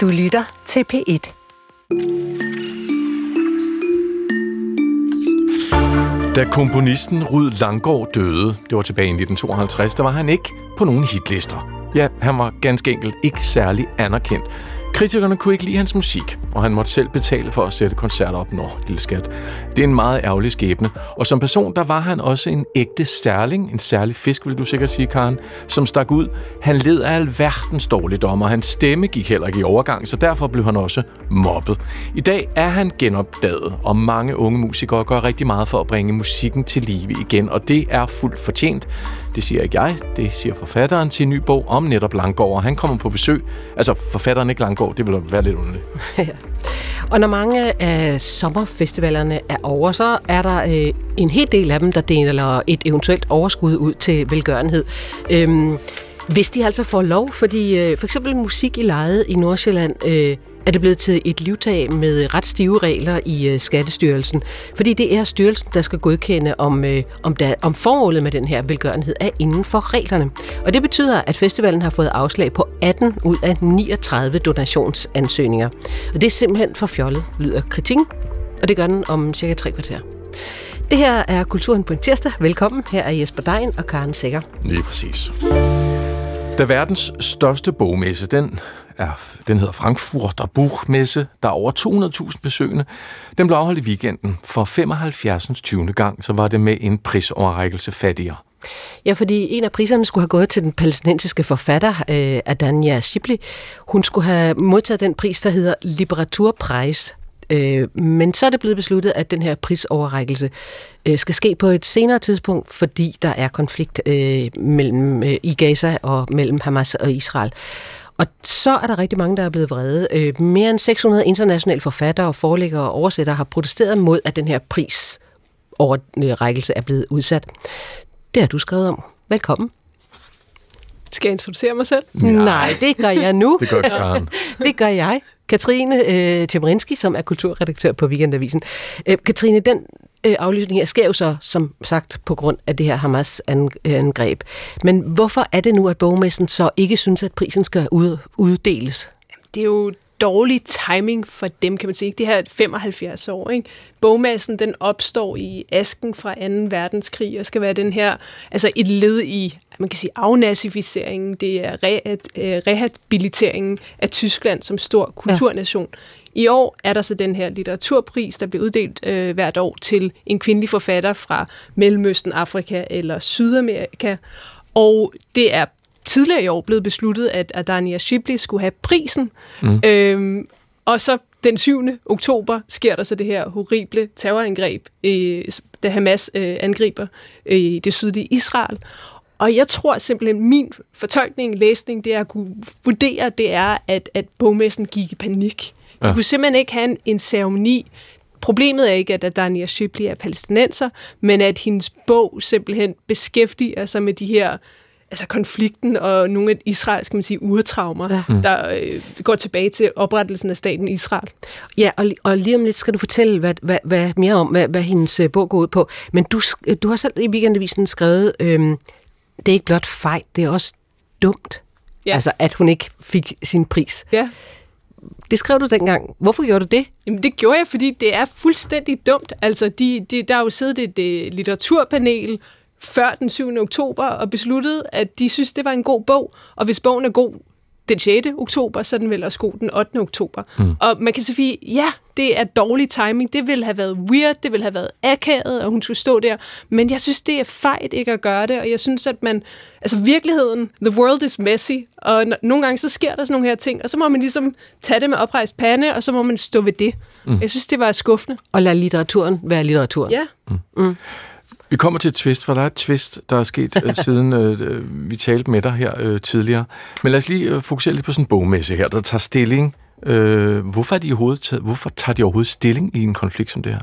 Du lytter til P1. Da komponisten Rud Langgaard døde, det var tilbage i 1952, der var han ikke på nogen hitlister. Ja, han var ganske enkelt ikke særlig anerkendt. Kritikerne kunne ikke lide hans musik, og han måtte selv betale for at sætte koncerter op. Nå, lille skat. Det er en meget ærgerlig skæbne. Og som person, der var han også en ægte særling, en særlig fisk, vil du sikkert sige, Karen, som stak ud. Han led af alverdens dårligdom, og hans stemme gik heller ikke i overgang, så derfor blev han også mobbet. I dag er han genopdaget, og mange unge musikere gør rigtig meget for at bringe musikken til live igen, og det er fuldt fortjent. Det siger ikke jeg, det siger forfatteren til en ny bog om netop Langgaard, han kommer på besøg. Altså, forfatteren ikke Langgaard, det vil være lidt underligt. Og når mange af sommerfestivalerne er over, så er der øh, en hel del af dem, der deler et eventuelt overskud ud til velgørenhed. Øhm, hvis de altså får lov, fordi øh, for eksempel musik i lejet i Nordsjælland øh, er det blevet til et livtag med ret stive regler i øh, Skattestyrelsen. Fordi det er styrelsen, der skal godkende, om, øh, om, der, om formålet med den her velgørenhed er inden for reglerne. Og det betyder, at festivalen har fået afslag på 18 ud af 39 donationsansøgninger. Og det er simpelthen for fjollet, lyder kritikken. Og det gør den om cirka tre kvarter. Det her er Kulturen på en tirsdag. Velkommen. Her er Jesper Dein og Karen Sækker. Lige præcis. Da verdens største bogmesse, den, er, den hedder Frankfurter Buchmesse, der er over 200.000 besøgende, den blev afholdt i weekenden. For 75. 20. gang, så var det med en prisoverrækkelse fattigere. Ja, fordi en af priserne skulle have gået til den palæstinensiske forfatter, eh, øh, Adania Shibli. Hun skulle have modtaget den pris, der hedder Litteraturpris. Øh, eh, men så er det blevet besluttet, at den her prisoverrækkelse øh, skal ske på et senere tidspunkt, fordi der er konflikt øh, mellem øh, i Gaza og mellem Hamas og Israel. Og så er der rigtig mange, der er blevet vrede. Øh, mere end 600 internationale forfattere, forlæggere og oversættere har protesteret mod, at den her pris overrækkelse er blevet udsat. Det har du skrevet om. Velkommen. Skal jeg introducere mig selv? Nej, Nej det gør jeg nu. det gør Karen. det gør jeg. Katrine øh, Temrinski, som er kulturredaktør på Weekendavisen. Øh, Katrine, den øh, aflysning her sker jo så, som sagt, på grund af det her Hamas-angreb. Men hvorfor er det nu, at bogmessen så ikke synes, at prisen skal ud, uddeles? Det er jo dårlig timing for dem, kan man sige. Det her er 75 år. Ikke? Bogmassen, den opstår i asken fra 2. verdenskrig, og skal være den her, altså et led i, man kan sige, afnazificeringen, det er re, øh, rehabiliteringen af Tyskland som stor kulturnation. Ja. I år er der så den her litteraturpris, der bliver uddelt øh, hvert år til en kvindelig forfatter fra Mellemøsten, Afrika eller Sydamerika. Og det er tidligere i år blevet besluttet, at Adania Shibli skulle have prisen. Mm. Øhm, og så den 7. oktober sker der så det her horrible terrorangreb, øh, da Hamas øh, angriber øh, det sydlige Israel. Og jeg tror simpelthen, min fortolkning, læsning, det at kunne vurdere, det er, at, at bogmessen gik i panik. Ja. De kunne simpelthen ikke have en, en ceremoni. Problemet er ikke, at Adania Shibli er palæstinenser, men at hendes bog simpelthen beskæftiger sig med de her altså konflikten og nogle af Israels, skal man sige, urtraumer, ja. Mm. der øh, går tilbage til oprettelsen af staten Israel. Ja, og, og lige om lidt skal du fortælle hvad, hvad, hvad mere om, hvad, hvad hendes øh, bog går ud på. Men du, du har selv i weekendavisen skrevet, øh, det er ikke blot fejl, det er også dumt. Ja. Altså, at hun ikke fik sin pris. Ja. Det skrev du dengang. Hvorfor gjorde du det? Jamen, det gjorde jeg, fordi det er fuldstændig dumt. Altså, de, de, der har jo siddet et, et litteraturpanel, før den 7. oktober og besluttede, at de synes, det var en god bog. Og hvis bogen er god den 6. oktober, så er den vel også god den 8. oktober. Mm. Og man kan sige, ja, det er dårlig timing. Det ville have været weird, det ville have været akavet, og hun skulle stå der. Men jeg synes, det er fejt ikke at gøre det, og jeg synes, at man... Altså virkeligheden, the world is messy, og nogle gange så sker der sådan nogle her ting, og så må man ligesom tage det med oprejst pande, og så må man stå ved det. Mm. Jeg synes, det var skuffende. Og lade litteraturen være litteraturen. Ja. Mm. Mm. Vi kommer til et twist, for der er et twist, der er sket øh, siden øh, vi talte med dig her øh, tidligere. Men lad os lige øh, fokusere lidt på sådan en bogmesse her, der tager stilling. Øh, hvorfor, er de taget, hvorfor tager de overhovedet stilling i en konflikt som det her?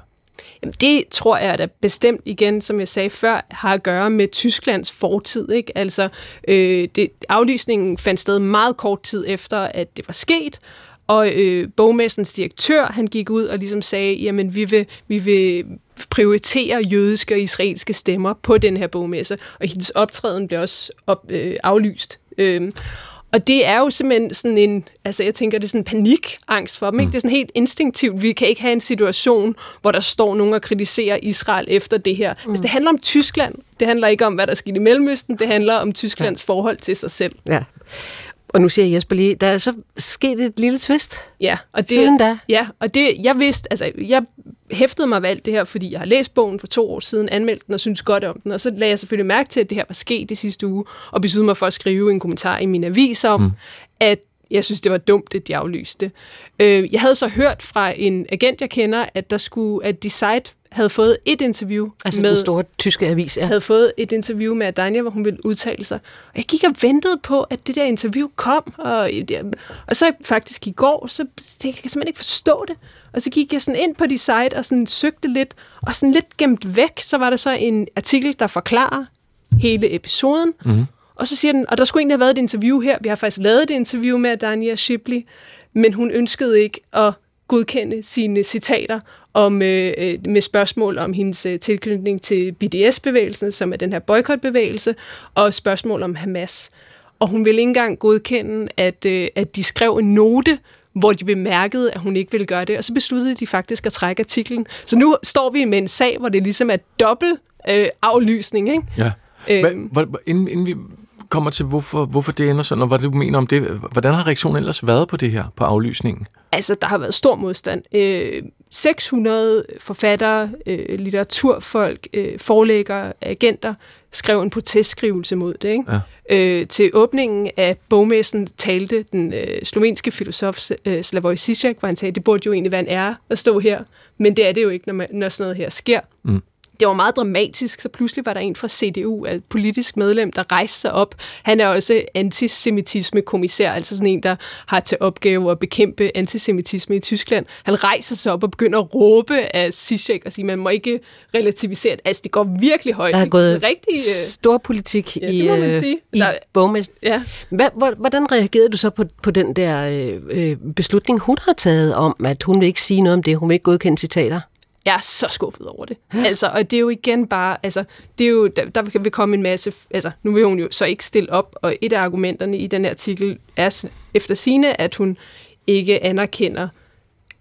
Jamen, det tror jeg at bestemt igen, som jeg sagde før, har at gøre med Tysklands fortid. Ikke? Altså, øh, det, aflysningen fandt sted meget kort tid efter, at det var sket, og øh, bogmessens direktør, han gik ud og ligesom sagde, jamen vi vil, vi vil prioritere jødiske og israelske stemmer på den her bogmesse, og hendes optræden blev også op, øh, aflyst. Øh, Og det er jo simpelthen sådan en, altså jeg tænker, det er sådan en panikangst for dem. Ikke? Det er sådan helt instinktivt. Vi kan ikke have en situation, hvor der står nogen og kritiserer Israel efter det her. Mm. Altså, det handler om Tyskland. Det handler ikke om, hvad der sker i Mellemøsten. Det handler om Tysklands ja. forhold til sig selv. Ja. Og nu siger Jesper lige, der er så sket et lille twist. Ja, og det, Siden da. Ja, og det, jeg vidste, altså, jeg hæftede mig ved alt det her, fordi jeg har læst bogen for to år siden, anmeldt den og synes godt om den, og så lagde jeg selvfølgelig mærke til, at det her var sket det sidste uge, og besluttede mig for at skrive en kommentar i min avis om, mm. at jeg synes, det var dumt, at de aflyste. Øh, jeg havde så hørt fra en agent, jeg kender, at der skulle, at Decide havde fået et interview Altså med... den store tyske avis, ja. havde fået et interview med Adania, hvor hun ville udtale sig. Og jeg gik og ventede på, at det der interview kom. Og, og så faktisk i går, så jeg kan simpelthen ikke forstå det. Og så gik jeg sådan ind på de site og sådan søgte lidt, og sådan lidt gemt væk, så var der så en artikel, der forklarer hele episoden. Mm. Og så siger den, og der skulle egentlig have været et interview her. Vi har faktisk lavet et interview med Adania Shipley, men hun ønskede ikke at godkende sine citater om, øh, øh, med spørgsmål om hendes øh, tilknytning til BDS-bevægelsen, som er den her boykotbevægelse, og spørgsmål om Hamas. Og hun ville ikke engang godkende, at, øh, at de skrev en note, hvor de bemærkede, at hun ikke ville gøre det, og så besluttede de faktisk at trække artiklen. Så nu står vi med en sag, hvor det ligesom er dobbelt øh, aflysning. Ikke? Ja. Hva, hva, inden, inden vi kommer til, hvorfor, hvorfor det ender sådan, og hvad du mener om det, hvordan har reaktionen ellers været på det her, på aflysningen? Altså, der har været stor modstand. Øh, 600 forfattere, øh, litteraturfolk, øh, forlæggere, agenter skrev en protestskrivelse mod det. Ikke? Ja. Øh, til åbningen af bogmessen talte den øh, slovenske filosof øh, Slavoj Zizek, hvor han sagde, det burde jo egentlig være en ære at stå her, men det er det jo ikke, når, man, når sådan noget her sker. Mm det var meget dramatisk, så pludselig var der en fra CDU, et politisk medlem, der rejste sig op. Han er også antisemitisme-kommissær, altså sådan en, der har til opgave at bekæmpe antisemitisme i Tyskland. Han rejser sig op og begynder at råbe af Zizek og sige, man må ikke relativisere det. Altså, det går virkelig højt. Der er gået rigtig, øh, stor politik ja, i, øh, i Der- bogmest. Ja. Hvordan reagerede du så på, på den der øh, øh, beslutning, hun har taget om, at hun vil ikke sige noget om det, hun vil ikke godkende citater? Jeg er så skuffet over det. Altså, og det er jo igen bare, altså, det er jo, der, der vil vi komme en masse, altså, nu vil hun jo så ikke stille op, og et af argumenterne i den her artikel er efter sine, at hun ikke anerkender,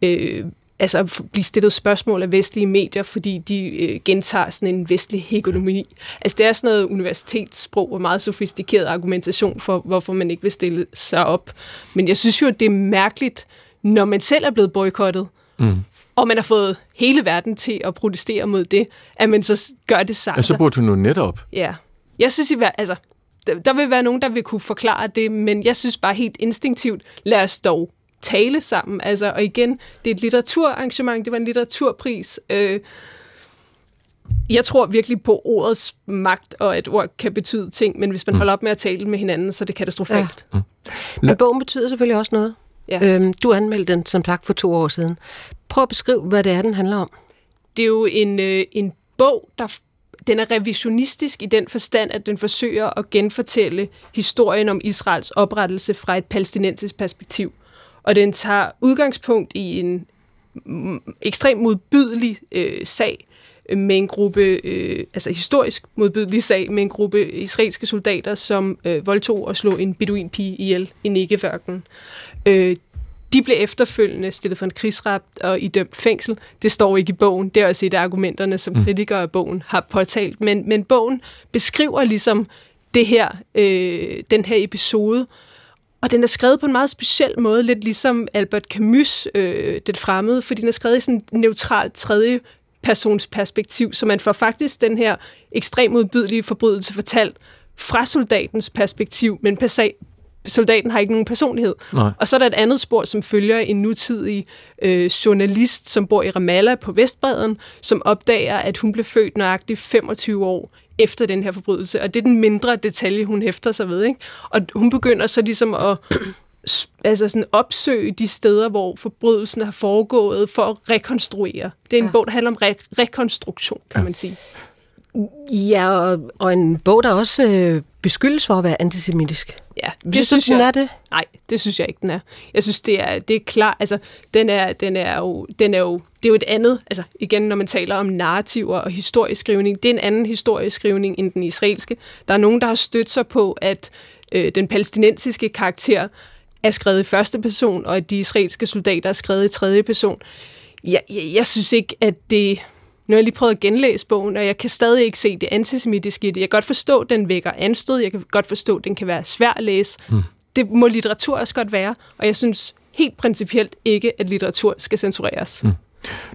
øh, altså at blive stillet spørgsmål af vestlige medier, fordi de øh, gentager sådan en vestlig hegemoni. Altså det er sådan noget universitetssprog og meget sofistikeret argumentation for, hvorfor man ikke vil stille sig op. Men jeg synes jo, at det er mærkeligt, når man selv er blevet boykottet, mm og man har fået hele verden til at protestere mod det, at man så gør det sammen. Ja, så burde hun jo netop. Ja. Jeg synes, i hver, altså, der, vil være nogen, der vil kunne forklare det, men jeg synes bare helt instinktivt, lad os dog tale sammen. Altså, og igen, det er et litteraturarrangement, det var en litteraturpris. Øh, jeg tror virkelig på ordets magt, og at ord kan betyde ting, men hvis man holder op med at tale med hinanden, så er det katastrofalt. Ja. Men bogen betyder selvfølgelig også noget. Ja. Øhm, du anmeldte den, som sagt, for to år siden. Prøv at beskrive, hvad det er, den handler om. det er jo en, øh, en bog, der den er revisionistisk i den forstand, at den forsøger at genfortælle historien om Israels oprettelse fra et palæstinensisk perspektiv. Og den tager udgangspunkt i en ekstremt modbydelig øh, sag med en gruppe, øh, altså historisk modbydelig sag med en gruppe israelske soldater, som øh, voldtog og slog en beduinpige ihjel i Negev-ørkenen. Øh, de blev efterfølgende stillet for en krigsret og idømt fængsel. Det står ikke i bogen. Det er også et af argumenterne, som kritikere af bogen har påtalt. Men, men bogen beskriver ligesom det her, øh, den her episode, og den er skrevet på en meget speciel måde, lidt ligesom Albert Camus, øh, Den fremmede, fordi den er skrevet i sådan et neutralt tredje persons perspektiv, så man får faktisk den her ekstremt modbydelige forbrydelse fortalt fra soldatens perspektiv, men soldaten har ikke nogen personlighed. Nej. Og så er der et andet spor, som følger en nutidig øh, journalist, som bor i Ramallah på Vestbreden, som opdager, at hun blev født nøjagtigt 25 år efter den her forbrydelse. Og det er den mindre detalje, hun hæfter sig ved. Ikke? Og hun begynder så ligesom at altså sådan opsøge de steder, hvor forbrydelsen har foregået, for at rekonstruere. Det er en ja. bog, der handler om re- rekonstruktion, kan ja. man sige. Ja, og, og en bog, der også øh, beskyldes for at være antisemitisk. Ja, Det synes den er det? Nej, det synes jeg ikke, den er. Jeg synes, det er, det er klart, altså, den er, den er jo, den er jo, det er jo et andet, altså igen, når man taler om narrativer og historieskrivning, det er en anden historieskrivning end den israelske. Der er nogen, der har stødt sig på, at øh, den palæstinensiske karakter er skrevet i første person, og at de israelske soldater er skrevet i tredje person. Jeg, jeg, jeg synes ikke, at det... Nu har jeg lige prøvet at genlæse bogen, og jeg kan stadig ikke se det antisemitiske i det. Jeg kan godt forstå, at den vækker anstød. Jeg kan godt forstå, at den kan være svær at læse. Mm. Det må litteratur også godt være, og jeg synes helt principielt ikke, at litteratur skal censureres. Mm.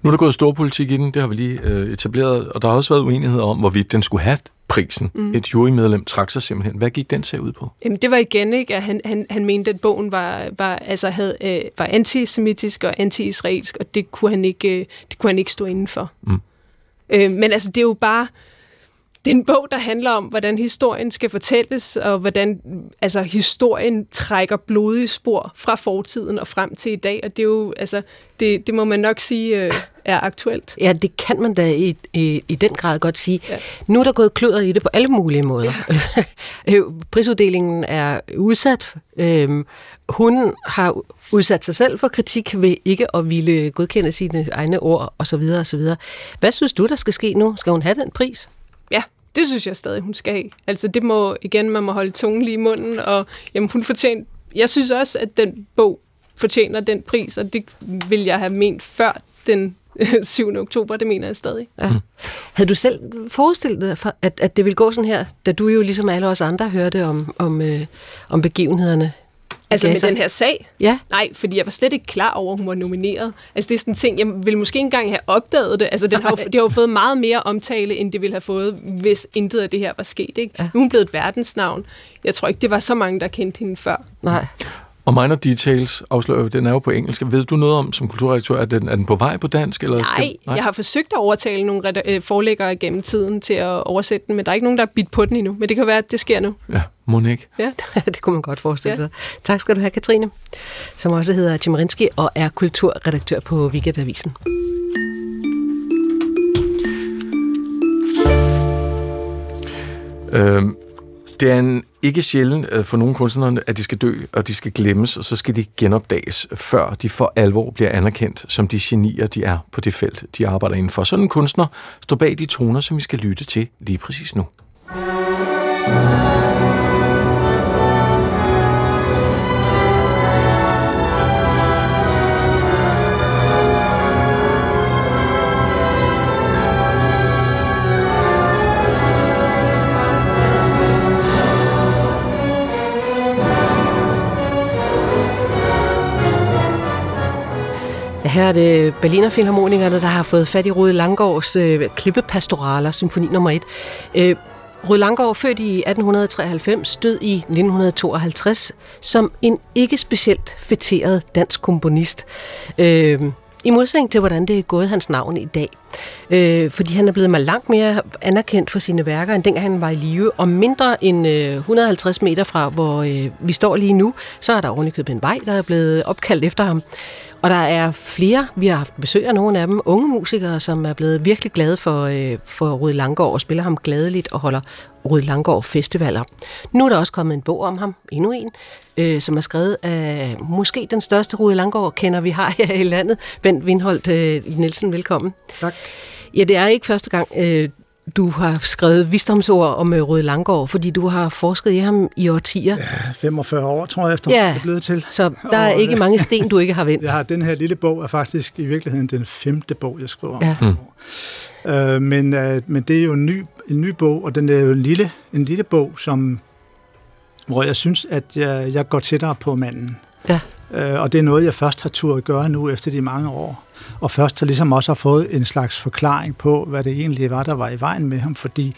Nu er der gået stor politik i den, det har vi lige øh, etableret, og der har også været uenighed om, hvorvidt den skulle have prisen. Mm. Et jurymedlem trak sig simpelthen. Hvad gik den sag ud på? Jamen, det var igen ikke, at han, han, han mente, at bogen var, var, altså havde, øh, var antisemitisk og anti-israelsk, og det kunne han ikke, øh, det kunne han ikke stå indenfor. Mm. Øh, men altså, det er jo bare... Det er en bog, der handler om, hvordan historien skal fortælles, og hvordan altså, historien trækker blodige spor fra fortiden og frem til i dag. Og det er jo, altså, det, det må man nok sige øh, er aktuelt. Ja, det kan man da i, i, i den grad godt sige. Ja. Nu er der gået kløder i det på alle mulige måder. Ja. Prisuddelingen er udsat. Øhm, hun har udsat sig selv for kritik ved ikke at ville godkende sine egne ord osv. osv. Hvad synes du, der skal ske nu? Skal hun have den pris? Ja, det synes jeg stadig, hun skal have. Altså det må, igen, man må holde tungen lige i munden, og jamen, hun fortjener, jeg synes også, at den bog fortjener den pris, og det vil jeg have ment før den 7. oktober, det mener jeg stadig. Ja. Mm. Havde du selv forestillet dig, at, at det ville gå sådan her, da du jo ligesom alle os andre hørte om, om, øh, om begivenhederne Altså med den her sag? Ja. Nej, fordi jeg var slet ikke klar over, at hun var nomineret. Altså det er sådan en ting, jeg ville måske ikke engang have opdaget det. Altså den har jo, det har jo fået meget mere omtale, end det ville have fået, hvis intet af det her var sket. Ikke? Ja. Nu er hun blevet et verdensnavn. Jeg tror ikke, det var så mange, der kendte hende før. Nej. Og Minor Details afslører den er jo på engelsk. Ved du noget om, som kulturredaktør, er den, er den på vej på dansk? Eller nej, skal, nej, jeg har forsøgt at overtale nogle øh, forlæggere gennem tiden til at oversætte den, men der er ikke nogen, der har bidt på den endnu. Men det kan være, at det sker nu. Ja, må ikke? Ja, det kunne man godt forestille sig. Ja. Tak skal du have, Katrine, som også hedder Tim Rinsky og er kulturredaktør på Weekendavisen. Øhm, det er en ikke sjældent øh, for nogle kunstnere, at de skal dø, og de skal glemmes, og så skal de genopdages, før de for alvor bliver anerkendt som de genier, de er på det felt, de arbejder indenfor. Sådan en kunstner står bag de toner, som vi skal lytte til lige præcis nu. Her er det Berliner Philharmonikerne, der har fået fat i Rode Langgaards øh, klippepastoraler, symfoni nummer 1. Øh, Rød Langgaard, født i 1893, død i 1952 som en ikke specielt fætteret dansk komponist. Øh, I modsætning til, hvordan det er gået hans navn i dag. Øh, fordi han er blevet langt mere anerkendt for sine værker, end dengang han var i live. Og mindre end øh, 150 meter fra, hvor øh, vi står lige nu, så er der ovenikøbet en vej, der er blevet opkaldt efter ham. Og der er flere, vi har haft besøg af nogle af dem, unge musikere, som er blevet virkelig glade for, øh, for Rød Langgaard og spiller ham gladeligt og holder Rød Langgaard festivaler. Nu er der også kommet en bog om ham, endnu en, øh, som er skrevet af måske den største Rød Langgaard kender vi har her i landet. Bent Windholdt øh, Nielsen, velkommen. Tak. Ja, det er ikke første gang, øh, du har skrevet visdomsord om øh, Røde Langgaard, fordi du har forsket i ham i årtier. Ja, 45 år, tror jeg, efter ja, det er blevet til. Så der er ikke mange sten, du ikke har vendt. Ja, den her lille bog er faktisk i virkeligheden den femte bog, jeg skriver om. Ja. Mm. Øh, men, øh, men det er jo en ny, en ny bog, og den er jo en lille, en lille bog, som, hvor jeg synes, at jeg, jeg går tættere på manden. Ja. Øh, og det er noget, jeg først har turde gøre nu efter de mange år og først så ligesom også har fået en slags forklaring på, hvad det egentlig var, der var i vejen med ham, fordi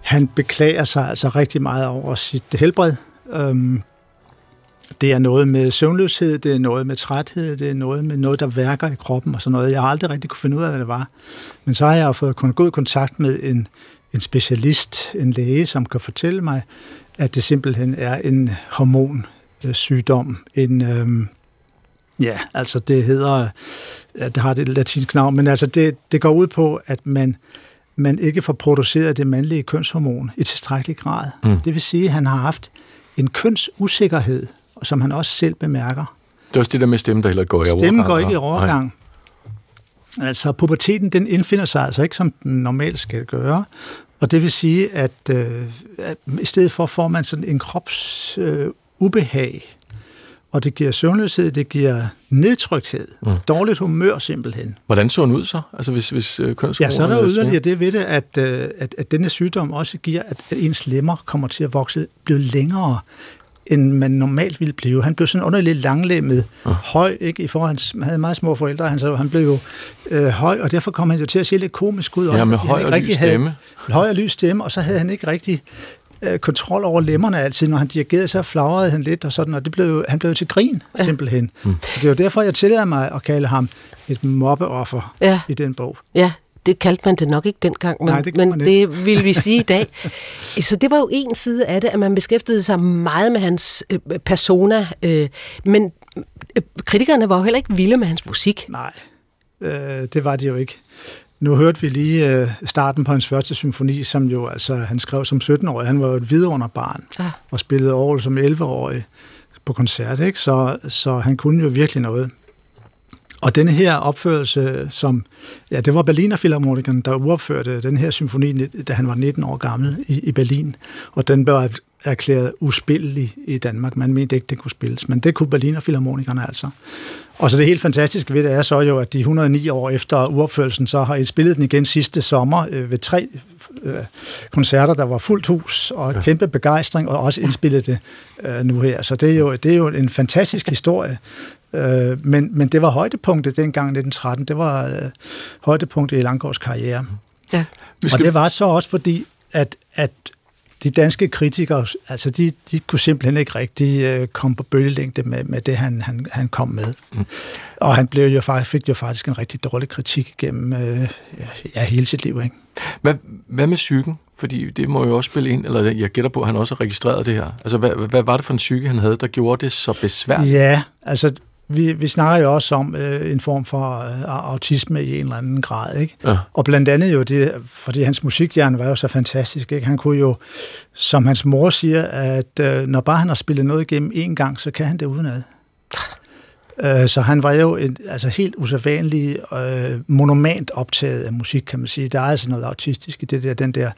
han beklager sig altså rigtig meget over sit helbred. Øhm, det er noget med søvnløshed, det er noget med træthed, det er noget med noget, der værker i kroppen og sådan noget. Jeg har aldrig rigtig kunne finde ud af, hvad det var. Men så har jeg fået god kontakt med en, en specialist, en læge, som kan fortælle mig, at det simpelthen er en hormonsygdom, en, øhm, Ja, altså det hedder, ja, det har det latinsk navn, men altså det, det går ud på, at man, man ikke får produceret det mandlige kønshormon i tilstrækkelig grad. Mm. Det vil sige, at han har haft en kønsusikkerhed, som han også selv bemærker. Det er også det der med stemmen, der heller går i overgang. Stemmen går ikke i overgang. Nej. Altså puberteten, den indfinder sig altså ikke, som den normalt skal gøre. Og det vil sige, at, øh, at i stedet for får man sådan en krops øh, ubehag, og det giver søvnløshed, det giver nedtrykthed, mm. dårligt humør simpelthen. Hvordan så den ud så? Altså hvis, hvis øh, Ja, så er der yderligere det ved det, at, øh, at, at denne sygdom også giver, at, at ens lemmer kommer til at vokse, blive længere end man normalt ville blive. Han blev sådan underligt langlemmet, uh. høj, ikke? I forhold, han havde meget små forældre, han, så han blev jo øh, høj, og derfor kom han jo til at se lidt komisk ud. Ja, med høj og lys stemme. Havde, høj og lys stemme, og så havde han ikke rigtig øh, kontrol over lemmerne altid. Når han dirigerede, så flagrede han lidt, og sådan, og det blev, han blev til grin, ja. simpelthen. Mm. Det var derfor, jeg tillader mig at kalde ham et mobbeoffer ja. i den bog. Ja, det kaldte man det nok ikke dengang, men, Nej, det, men det vil vi sige i dag. Så det var jo en side af det, at man beskæftigede sig meget med hans øh, persona, øh, men øh, kritikerne var jo heller ikke vilde med hans musik. Nej, øh, det var de jo ikke. Nu hørte vi lige øh, starten på hans første symfoni, som jo altså han skrev som 17-årig. Han var jo et vidunderbarn ah. og spillede over som 11-årig på koncert, ikke? Så, så han kunne jo virkelig noget. Og denne her opførelse, som, ja, det var Berliner Philharmonikeren, der uopførte den her symfoni, da han var 19 år gammel i, i Berlin, og den blev erklæret uspillelig i Danmark. Man mente ikke, det kunne spilles, men det kunne Berliner Philharmonikerne altså. Og så det helt fantastiske ved det er så jo, at de 109 år efter uopførelsen, så har I spillet den igen sidste sommer øh, ved tre øh, koncerter, der var fuldt hus og ja. kæmpe begejstring, og også indspillet det øh, nu her. Så det er jo, det er jo en fantastisk historie. Øh, men, men det var højdepunktet dengang 1913. Det var øh, højdepunktet i Langgaards karriere. Ja. Skal... Og det var så også fordi, at, at de danske kritikere, altså de, de kunne simpelthen ikke rigtig øh, komme på bølgelængde med, med det, han, han, han kom med. Mm. Og han blev jo faktisk, fik jo faktisk en rigtig dårlig kritik gennem øh, ja, hele sit liv. Ikke? Hvad, hvad med psyken? Fordi det må jo også spille ind, eller jeg gætter på, at han også har registreret det her. Altså, hvad, hvad var det for en psyke, han havde, der gjorde det så besværligt? Ja, altså vi, vi snakker jo også om øh, en form for øh, autisme i en eller anden grad, ikke? Ja. Og blandt andet jo det, fordi hans musikhjerne var jo så fantastisk, ikke? Han kunne jo, som hans mor siger, at øh, når bare han har spillet noget igennem en gang, så kan han det udenad. Øh, så han var jo en altså helt usædvanlig øh, monument optaget af musik, kan man sige. Der er altså noget autistisk i det der, den der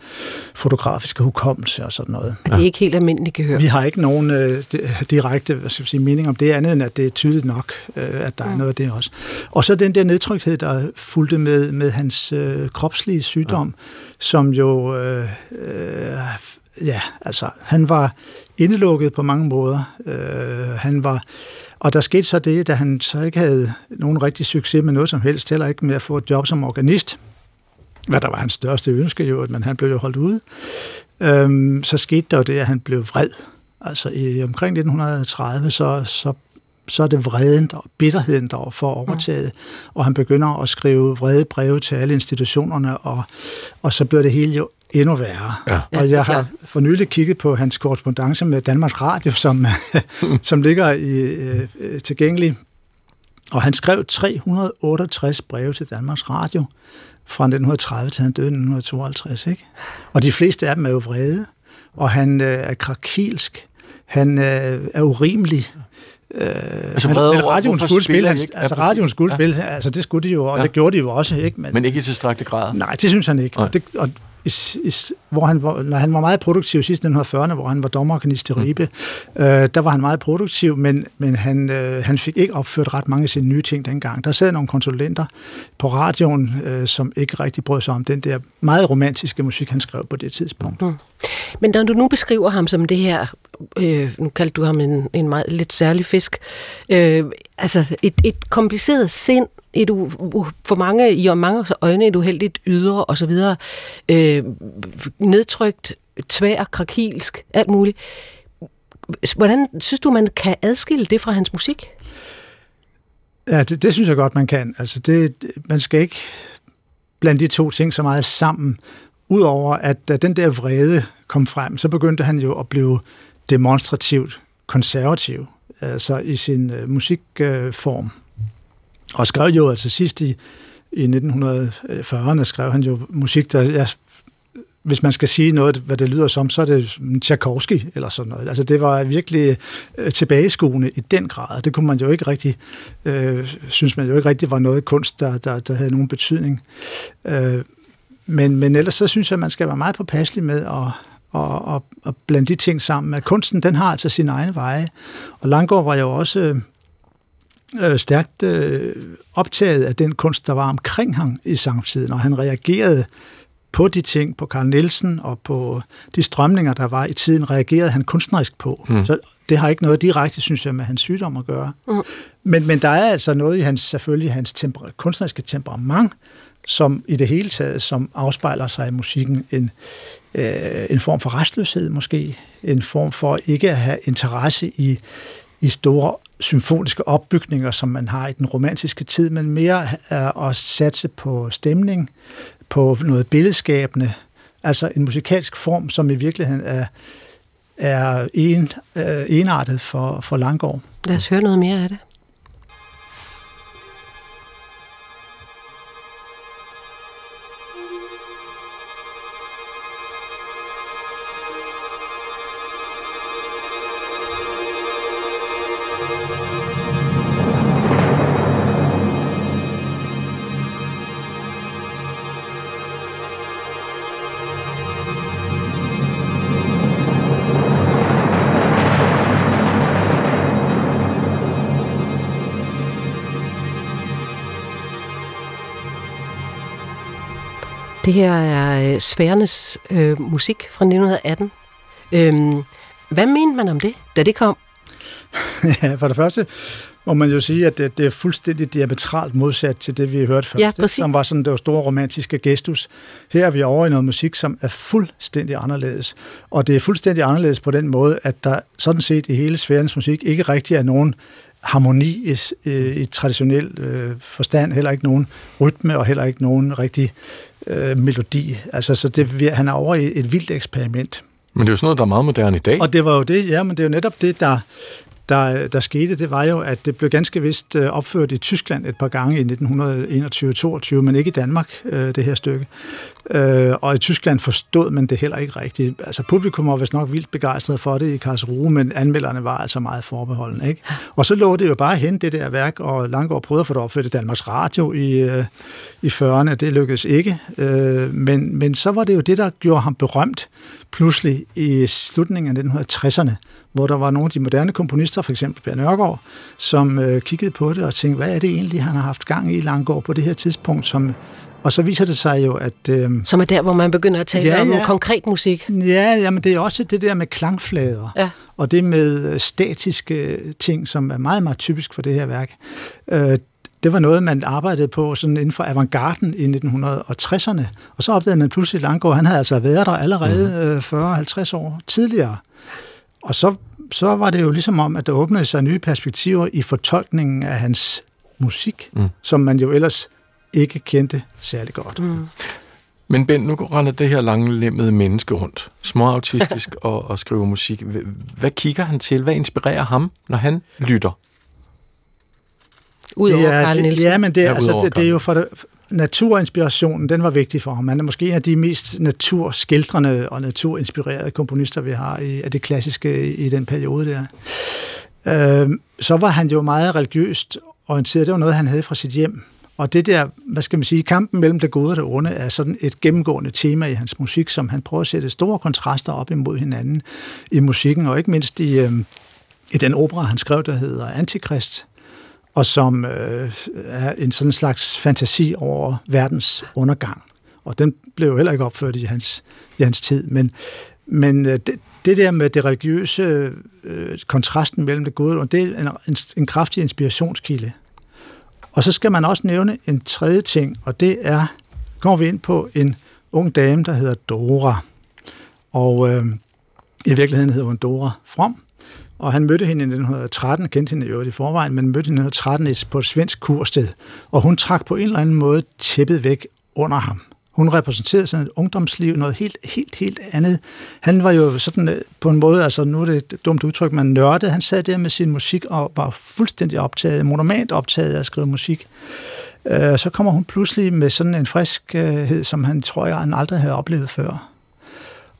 fotografiske hukommelse og sådan noget. Men det er ikke helt almindeligt gehør. Vi har ikke nogen øh, direkte hvad skal jeg sige, mening om det andet, end at det er tydeligt nok, øh, at der ja. er noget af det også. Og så den der nedtrykthed, der fulgte med, med hans øh, kropslige sygdom, ja. som jo... Øh, øh, ja, altså, han var indelukket på mange måder. Øh, han var og der skete så det, da han så ikke havde nogen rigtig succes med noget som helst, heller ikke med at få et job som organist, hvad der var hans største ønske jo, men han blev jo holdt ude, øhm, så skete der jo det, at han blev vred. Altså i omkring 1930, så, så så er det vreden og bitterheden, der får overtaget, mm. og han begynder at skrive vrede breve til alle institutionerne, og, og så bliver det hele jo endnu værre. Ja. Og jeg har for nylig kigget på hans korrespondence med Danmarks Radio, som, som ligger i, øh, tilgængelig. Og han skrev 368 breve til Danmarks Radio fra 1930 til han døde i 1952. Ikke? Og de fleste af dem er jo vrede, og han øh, er krakilsk, han øh, er urimelig, Øh, altså, men, men radioen skulle spille, han, altså radioen skulle ja. spille, altså det skulle de jo, og ja. det gjorde de jo også, ikke? Men, men ikke i tilstrækkelig grad? Nej, det synes han ikke. Og, det, og is, is hvor han var, når han var meget produktiv sidst i 1940'erne, hvor han var dommerorganist i mm. Ribe, mm. øh, der var han meget produktiv, men, men han, øh, han fik ikke opført ret mange af sine nye ting dengang. Der sad nogle konsulenter på radioen, øh, som ikke rigtig brød sig om den der meget romantiske musik, han skrev på det tidspunkt. Mm. Men når du nu beskriver ham som det her, øh, nu kaldte du ham en, en meget lidt særlig fisk, øh, altså et, et kompliceret sind, et u, for mange i og mange øjne et uheldigt ydre og så videre, øh, nedtrykt, tvær, krakilsk, alt muligt. Hvordan synes du, man kan adskille det fra hans musik? Ja, det, det synes jeg godt, man kan. Altså, det, man skal ikke blande de to ting så meget sammen. Udover at da den der vrede kom frem, så begyndte han jo at blive demonstrativt konservativ, altså i sin øh, musikform. Øh, og skrev jo altså sidst i, i 1940'erne, øh, skrev han jo musik, der, jeg hvis man skal sige noget, hvad det lyder som, så er det Tchaikovsky eller sådan noget. Altså det var virkelig øh, tilbageskuende i den grad. Det kunne man jo ikke rigtig, øh, synes man jo ikke rigtig var noget kunst, der, der, der havde nogen betydning. Øh, men, men ellers så synes jeg, at man skal være meget påpasselig med at, at, at, at blande de ting sammen. At kunsten, den har altså sin egen veje. Og Langgaard var jo også øh, stærkt øh, optaget af den kunst, der var omkring ham i samtiden, og han reagerede på de ting, på Carl Nielsen og på de strømninger, der var i tiden, reagerede han kunstnerisk på. Mm. Så det har ikke noget direkte, synes jeg, med hans sygdom at gøre. Mm. Men, men der er altså noget i hans, selvfølgelig hans temper, kunstneriske temperament, som i det hele taget, som afspejler sig i musikken, en, øh, en form for restløshed måske, en form for ikke at have interesse i, i store symfoniske opbygninger, som man har i den romantiske tid, men mere at satse på stemning, på noget billedskabende, altså en musikalsk form, som i virkeligheden er, er en, øh, enartet for, for Langgaard. Lad os høre noget mere af det. Det her er øh, Sværnes øh, musik fra 1918. Øhm, hvad mente man om det, da det kom? ja, for det første må man jo sige, at det, det er fuldstændig diametralt modsat til det, vi hørte først. Ja, præcis. som var sådan det var store romantiske gestus. Her er vi over i noget musik, som er fuldstændig anderledes. Og det er fuldstændig anderledes på den måde, at der sådan set i hele sfærens musik ikke rigtig er nogen harmoni i, i traditionel øh, forstand, heller ikke nogen rytme og heller ikke nogen rigtig øh, melodi. Altså, så det, han er over i et vildt eksperiment. Men det er jo sådan noget, der er meget moderne i dag. Og det var jo det, ja, men det er jo netop det, der, der, der skete, det var jo, at det blev ganske vist øh, opført i Tyskland et par gange i 1921-22, men ikke i Danmark, øh, det her stykke. Øh, og i Tyskland forstod man det heller ikke rigtigt. Altså publikum var vist nok vildt begejstret for det i Karlsruhe, men anmelderne var altså meget forbeholdende. Ikke? Og så lå det jo bare hen, det der værk, og Langgaard prøvede at få det opført i Danmarks Radio i, i 40'erne. Det lykkedes ikke. Men, men så var det jo det, der gjorde ham berømt pludselig i slutningen af 1960'erne, hvor der var nogle af de moderne komponister, for eksempel Bjørn Nørgaard, som øh, kiggede på det og tænkte, hvad er det egentlig, han har haft gang i Langgaard på det her tidspunkt, som og så viser det sig jo, at... Øh, Som er der, hvor man begynder at tale ja, om ja. konkret musik. Ja, jamen det er også det der med klangflader, ja. og det med øh, statiske ting, som er meget, meget typisk for det her værk. Øh, det var noget, man arbejdede på sådan inden for avantgarden i 1960'erne. Og så opdagede man pludselig, at Langgaard, han havde altså været der allerede mm. 40-50 år tidligere. Og så, så var det jo ligesom om, at der åbnede sig nye perspektiver i fortolkningen af hans musik, mm. som man jo ellers ikke kendte særlig godt. Mm. Men Ben, nu render det her langlemmede menneske rundt, småautistisk og, og skriver musik. Hvad kigger han til? Hvad inspirerer ham, når han lytter? Udover ja, Carl Nielsen? Ja, men det, ja, altså, det, det er jo for det, naturinspirationen, den var vigtig for ham. Han er måske en af de mest naturskildrende og naturinspirerede komponister, vi har i, af det klassiske i den periode der. Øh, så var han jo meget religiøst orienteret. Det var noget, han havde fra sit hjem. Og det der, hvad skal man sige, kampen mellem det gode og det onde, er sådan et gennemgående tema i hans musik, som han prøver at sætte store kontraster op imod hinanden i musikken, og ikke mindst i, øh, i den opera, han skrev, der hedder Antikrist, og som øh, er en sådan slags fantasi over verdens undergang. Og den blev jo heller ikke opført i hans, i hans tid. Men, men øh, det, det der med det religiøse, øh, kontrasten mellem det gode, og det er en, en, en kraftig inspirationskilde. Og så skal man også nævne en tredje ting, og det er, kommer vi ind på en ung dame, der hedder Dora. Og øh, i virkeligheden hedder hun Dora From. Og han mødte hende i 1913, kendte hende jo i forvejen, men mødte hende i 1913 på et svensk kursted. Og hun trak på en eller anden måde tæppet væk under ham. Hun repræsenterede sådan et ungdomsliv, noget helt, helt, helt andet. Han var jo sådan øh, på en måde, altså nu er det et dumt udtryk, man nørdede. Han sad der med sin musik og var fuldstændig optaget, monomant optaget af at skrive musik. Øh, så kommer hun pludselig med sådan en friskhed, som han tror jeg, han aldrig havde oplevet før.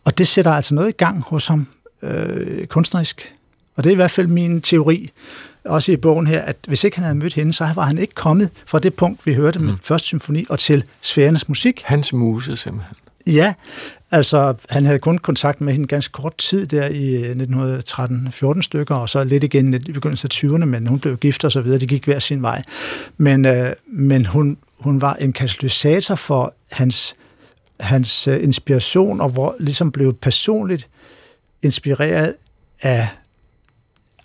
Og det sætter altså noget i gang hos ham, øh, kunstnerisk. Og det er i hvert fald min teori også i bogen her, at hvis ikke han havde mødt hende, så var han ikke kommet fra det punkt, vi hørte med mm. første symfoni, og til sfærernes musik. Hans muse simpelthen. Ja, altså han havde kun kontakt med hende ganske kort tid der i 1913-14 stykker, og så lidt igen i begyndelsen af 20'erne, men hun blev gift og så videre, de gik hver sin vej. Men, øh, men hun, hun var en katalysator for hans, hans øh, inspiration, og hvor ligesom blev personligt inspireret af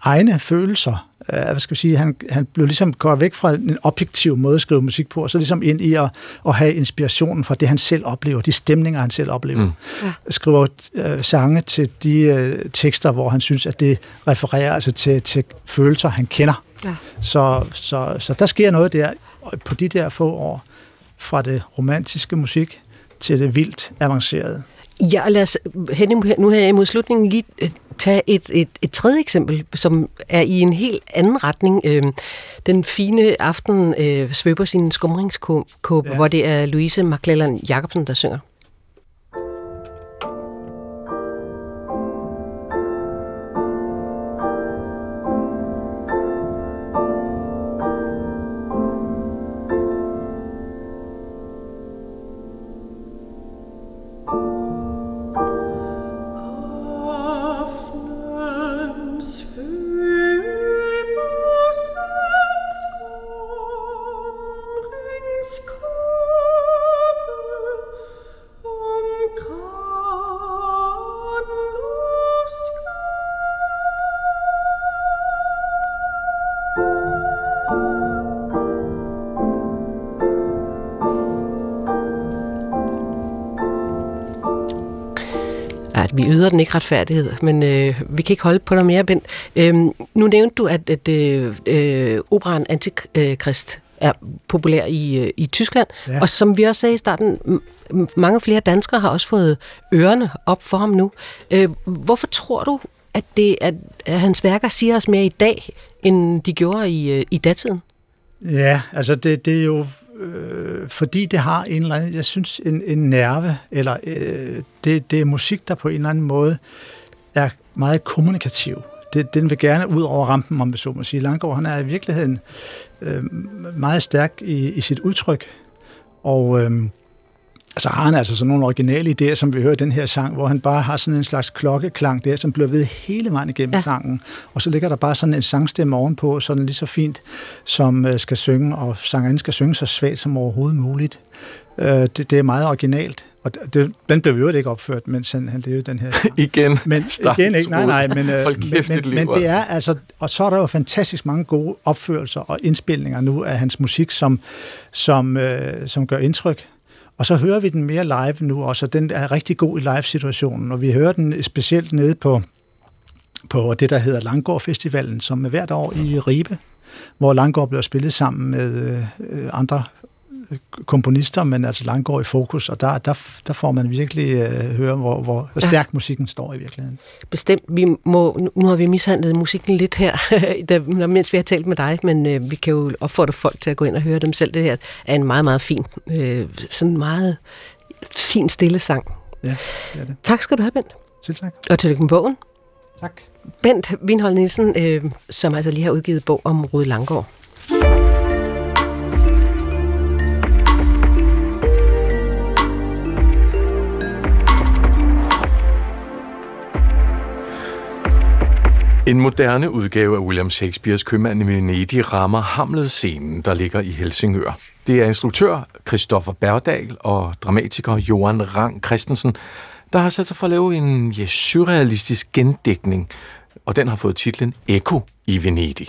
egne følelser. Uh, hvad skal vi sige, han, han blev ligesom gået væk fra en objektiv måde at skrive musik på, og så ligesom ind i at, at have inspirationen fra det, han selv oplever, de stemninger, han selv oplever. Mm. Ja. Skriver uh, sange til de uh, tekster, hvor han synes, at det refererer altså til, til følelser, han kender. Ja. Så, så, så der sker noget der på de der få år, fra det romantiske musik til det vildt avancerede. Ja, lad os, Henning, nu jeg imod slutningen lige tage et, et, et tredje eksempel, som er i en helt anden retning. Øh, den fine aften øh, svøber sin skumringskåbe, ja. hvor det er Louise McClellan Jacobsen, der synger. Yder den ikke retfærdighed, men øh, vi kan ikke holde på dig mere, Bent. Øhm, nu nævnte du, at, at øh, øh, operan Antikrist er populær i, øh, i Tyskland, ja. og som vi også sagde i starten, mange flere danskere har også fået ørerne op for ham nu. Øh, hvorfor tror du, at, det, at, at hans værker siger os mere i dag, end de gjorde i, øh, i datiden? Ja, altså det, det er jo øh, fordi det har en eller anden, jeg synes, en, en nerve, eller øh, det, det er musik, der på en eller anden måde er meget kommunikativ. Det, den vil gerne ud over rampen, om vi så må sige. Langgaard, han er i virkeligheden øh, meget stærk i, i sit udtryk, og øh, så har han altså sådan nogle originale idéer, som vi hører i den her sang, hvor han bare har sådan en slags klokkeklang der, som bliver ved hele vejen igennem ja. sangen. Og så ligger der bare sådan en sangstemme ovenpå, sådan lige så fint, som øh, skal synge, og sangeren skal synge så svagt som overhovedet muligt. Øh, det, det er meget originalt. Og det, den blev jo ikke opført, mens han, han levede den her. igen. Men, igen ikke, nej, nej, men, øh, kæft, men, men, men det er altså, og så er der jo fantastisk mange gode opførelser og indspilninger nu af hans musik, som, som, øh, som gør indtryk. Og så hører vi den mere live nu også, og den er rigtig god i live-situationen, og vi hører den specielt nede på, på det, der hedder Langgård Festivalen, som er hvert år i Ribe, hvor Langgård bliver spillet sammen med øh, andre komponister, men altså Langgaard i fokus, og der, der, der får man virkelig øh, høre, hvor, hvor, hvor stærk ja. musikken står i virkeligheden. Bestemt. Vi må, nu har vi mishandlet musikken lidt her, der, mens vi har talt med dig, men øh, vi kan jo opfordre folk til at gå ind og høre dem selv. Det her er en meget, meget fin, øh, sådan meget fin stille sang. Ja, det er det. Tak skal du have, Bent. Selv tak. Og tillykke med bogen. Tak. Bent Windhold Nielsen, øh, som altså lige har udgivet bog om Røde Langgaard. En moderne udgave af William Shakespeares Købmand i Venedig rammer Hamlet-scenen, der ligger i Helsingør. Det er instruktør Christoffer Berdal og dramatiker Johan Rang Christensen, der har sat sig for at lave en ja, surrealistisk gendækning, og den har fået titlen Eko i Venedig.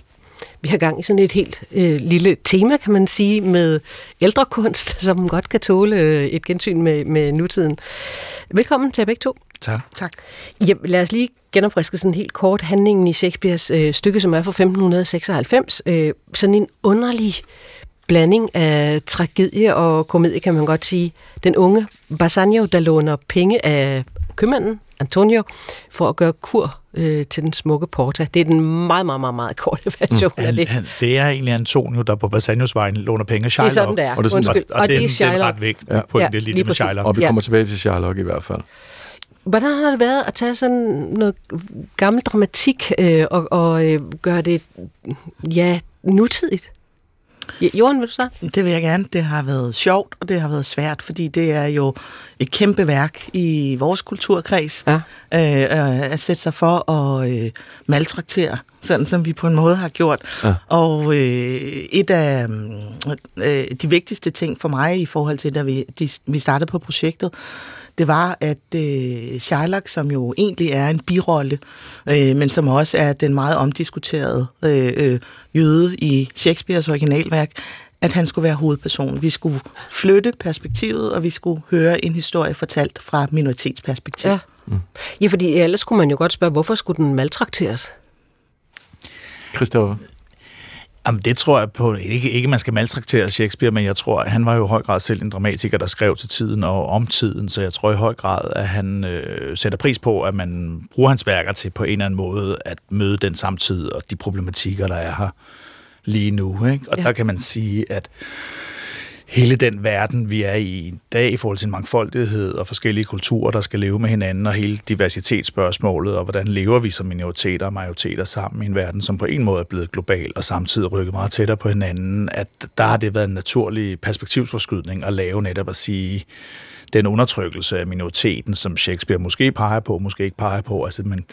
Vi har gang i sådan et helt øh, lille tema, kan man sige, med ældre kunst, som godt kan tåle øh, et gensyn med, med nutiden. Velkommen til begge to. Tak. tak. Ja, lad os lige genopfriske sådan helt kort handlingen i Shakespeares øh, stykke, som er fra 1596. Øh, sådan en underlig blanding af tragedie og komedie, kan man godt sige. Den unge Bassanio, der låner penge af købmanden, Antonio, for at gøre kur øh, til den smukke Porta. Det er den meget, meget, meget, meget korte version mm. af det. Han, det er egentlig Antonio, der på Bassanios vej låner penge af Shylock. Det er sådan, det er. Og det er, sådan, og, og, og det, er, det er ret væk ja. på ja, det lille med Shylock. Og vi kommer tilbage til Shylock i hvert fald. Hvordan har det været at tage sådan noget gammel dramatik øh, og, og øh, gøre det ja, nutidigt? Jorden, vil du så? Det vil jeg gerne. Det har været sjovt, og det har været svært, fordi det er jo et kæmpe værk i vores kulturkreds ja. øh, at sætte sig for at øh, maltraktere, sådan som vi på en måde har gjort. Ja. Og øh, et af øh, de vigtigste ting for mig i forhold til, da vi, de, vi startede på projektet, det var, at øh, Shylock, som jo egentlig er en birolle, øh, men som også er den meget omdiskuterede øh, øh, jøde i Shakespeares originalværk, at han skulle være hovedperson. Vi skulle flytte perspektivet, og vi skulle høre en historie fortalt fra minoritetsperspektiv. Ja, mm. ja fordi ellers skulle man jo godt spørge, hvorfor skulle den maltrakteres? Christoffer? Jamen, det tror jeg på. Ikke, ikke man skal maltraktere Shakespeare, men jeg tror, at han var jo i høj grad selv en dramatiker, der skrev til tiden og om tiden, så jeg tror i høj grad, at han øh, sætter pris på, at man bruger hans værker til på en eller anden måde at møde den samtid og de problematikker, der er her lige nu. Ikke? Og ja. der kan man sige, at hele den verden, vi er i i dag i forhold til en mangfoldighed og forskellige kulturer, der skal leve med hinanden, og hele diversitetsspørgsmålet, og hvordan lever vi som minoriteter og majoriteter sammen i en verden, som på en måde er blevet global, og samtidig rykket meget tættere på hinanden, at der har det været en naturlig perspektivsforskydning at lave netop at sige, den undertrykkelse af minoriteten, som Shakespeare måske peger på, måske ikke peger på. Altså, men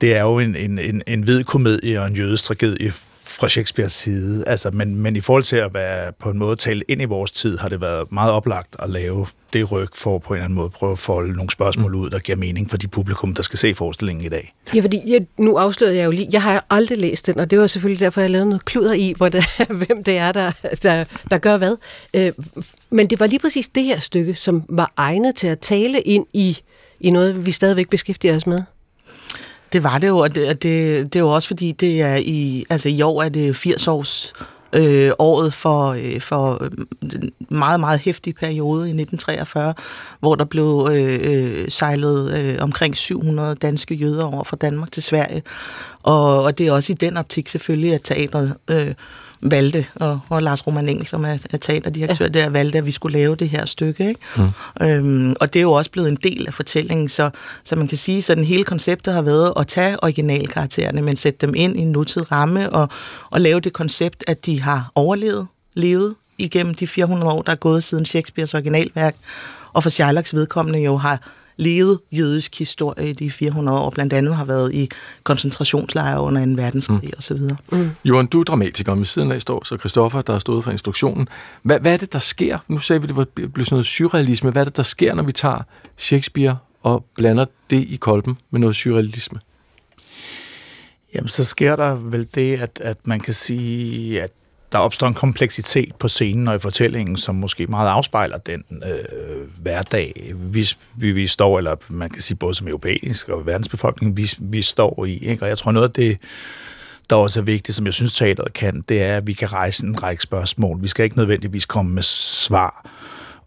det er jo en, en, en, en hvid komedie og en jødes tragedie fra Shakespeares side. Altså, men, men i forhold til at være på en måde tale ind i vores tid, har det været meget oplagt at lave det ryg for på en eller anden måde prøve at folde nogle spørgsmål mm. ud, der giver mening for de publikum, der skal se forestillingen i dag. Ja, fordi jeg, nu afslørede jeg jo lige, jeg har aldrig læst den, og det var selvfølgelig derfor, jeg lavede noget kluder i, hvor det, hvem det er, der, der, der gør hvad. Øh, men det var lige præcis det her stykke, som var egnet til at tale ind i, i noget, vi stadigvæk beskæftiger os med. Det var det jo, og det, det, det er jo også fordi, det er i, altså i år er det 80 års øh, året for, øh, for en meget, meget hæftig periode i 1943, hvor der blev øh, øh, sejlet øh, omkring 700 danske jøder over fra Danmark til Sverige. Og, og det er også i den optik selvfølgelig, at teatret øh, valgte, og, og Lars Roman Engel, som er, er teaterdirektør ja. der, valgte, at vi skulle lave det her stykke. Ikke? Mm. Øhm, og det er jo også blevet en del af fortællingen, så, så man kan sige, at hele konceptet har været at tage originalkaraktererne, men sætte dem ind i en nutid ramme, og, og lave det koncept, at de har overlevet, levet igennem de 400 år, der er gået siden Shakespeares originalværk, og for Sherlocks vedkommende jo har levet jødisk historie i de 400 år, blandt andet har været i koncentrationslejre under en verdenskrig mm. osv. Mm. Johan, du er dramatiker, med siden af står så Christoffer, der har stået for instruktionen. Hvad, hvad er det, der sker? Nu sagde vi, det var blevet sådan noget surrealisme. Hvad er det, der sker, når vi tager Shakespeare og blander det i kolben med noget surrealisme? Jamen, så sker der vel det, at, at man kan sige, at der opstår en kompleksitet på scenen og i fortællingen, som måske meget afspejler den øh, hverdag, vi, vi, vi står, eller man kan sige både som europæisk og verdensbefolkning, vi, vi står i. Ikke? Og jeg tror noget af det, der også er vigtigt, som jeg synes teateret kan, det er, at vi kan rejse en række spørgsmål. Vi skal ikke nødvendigvis komme med svar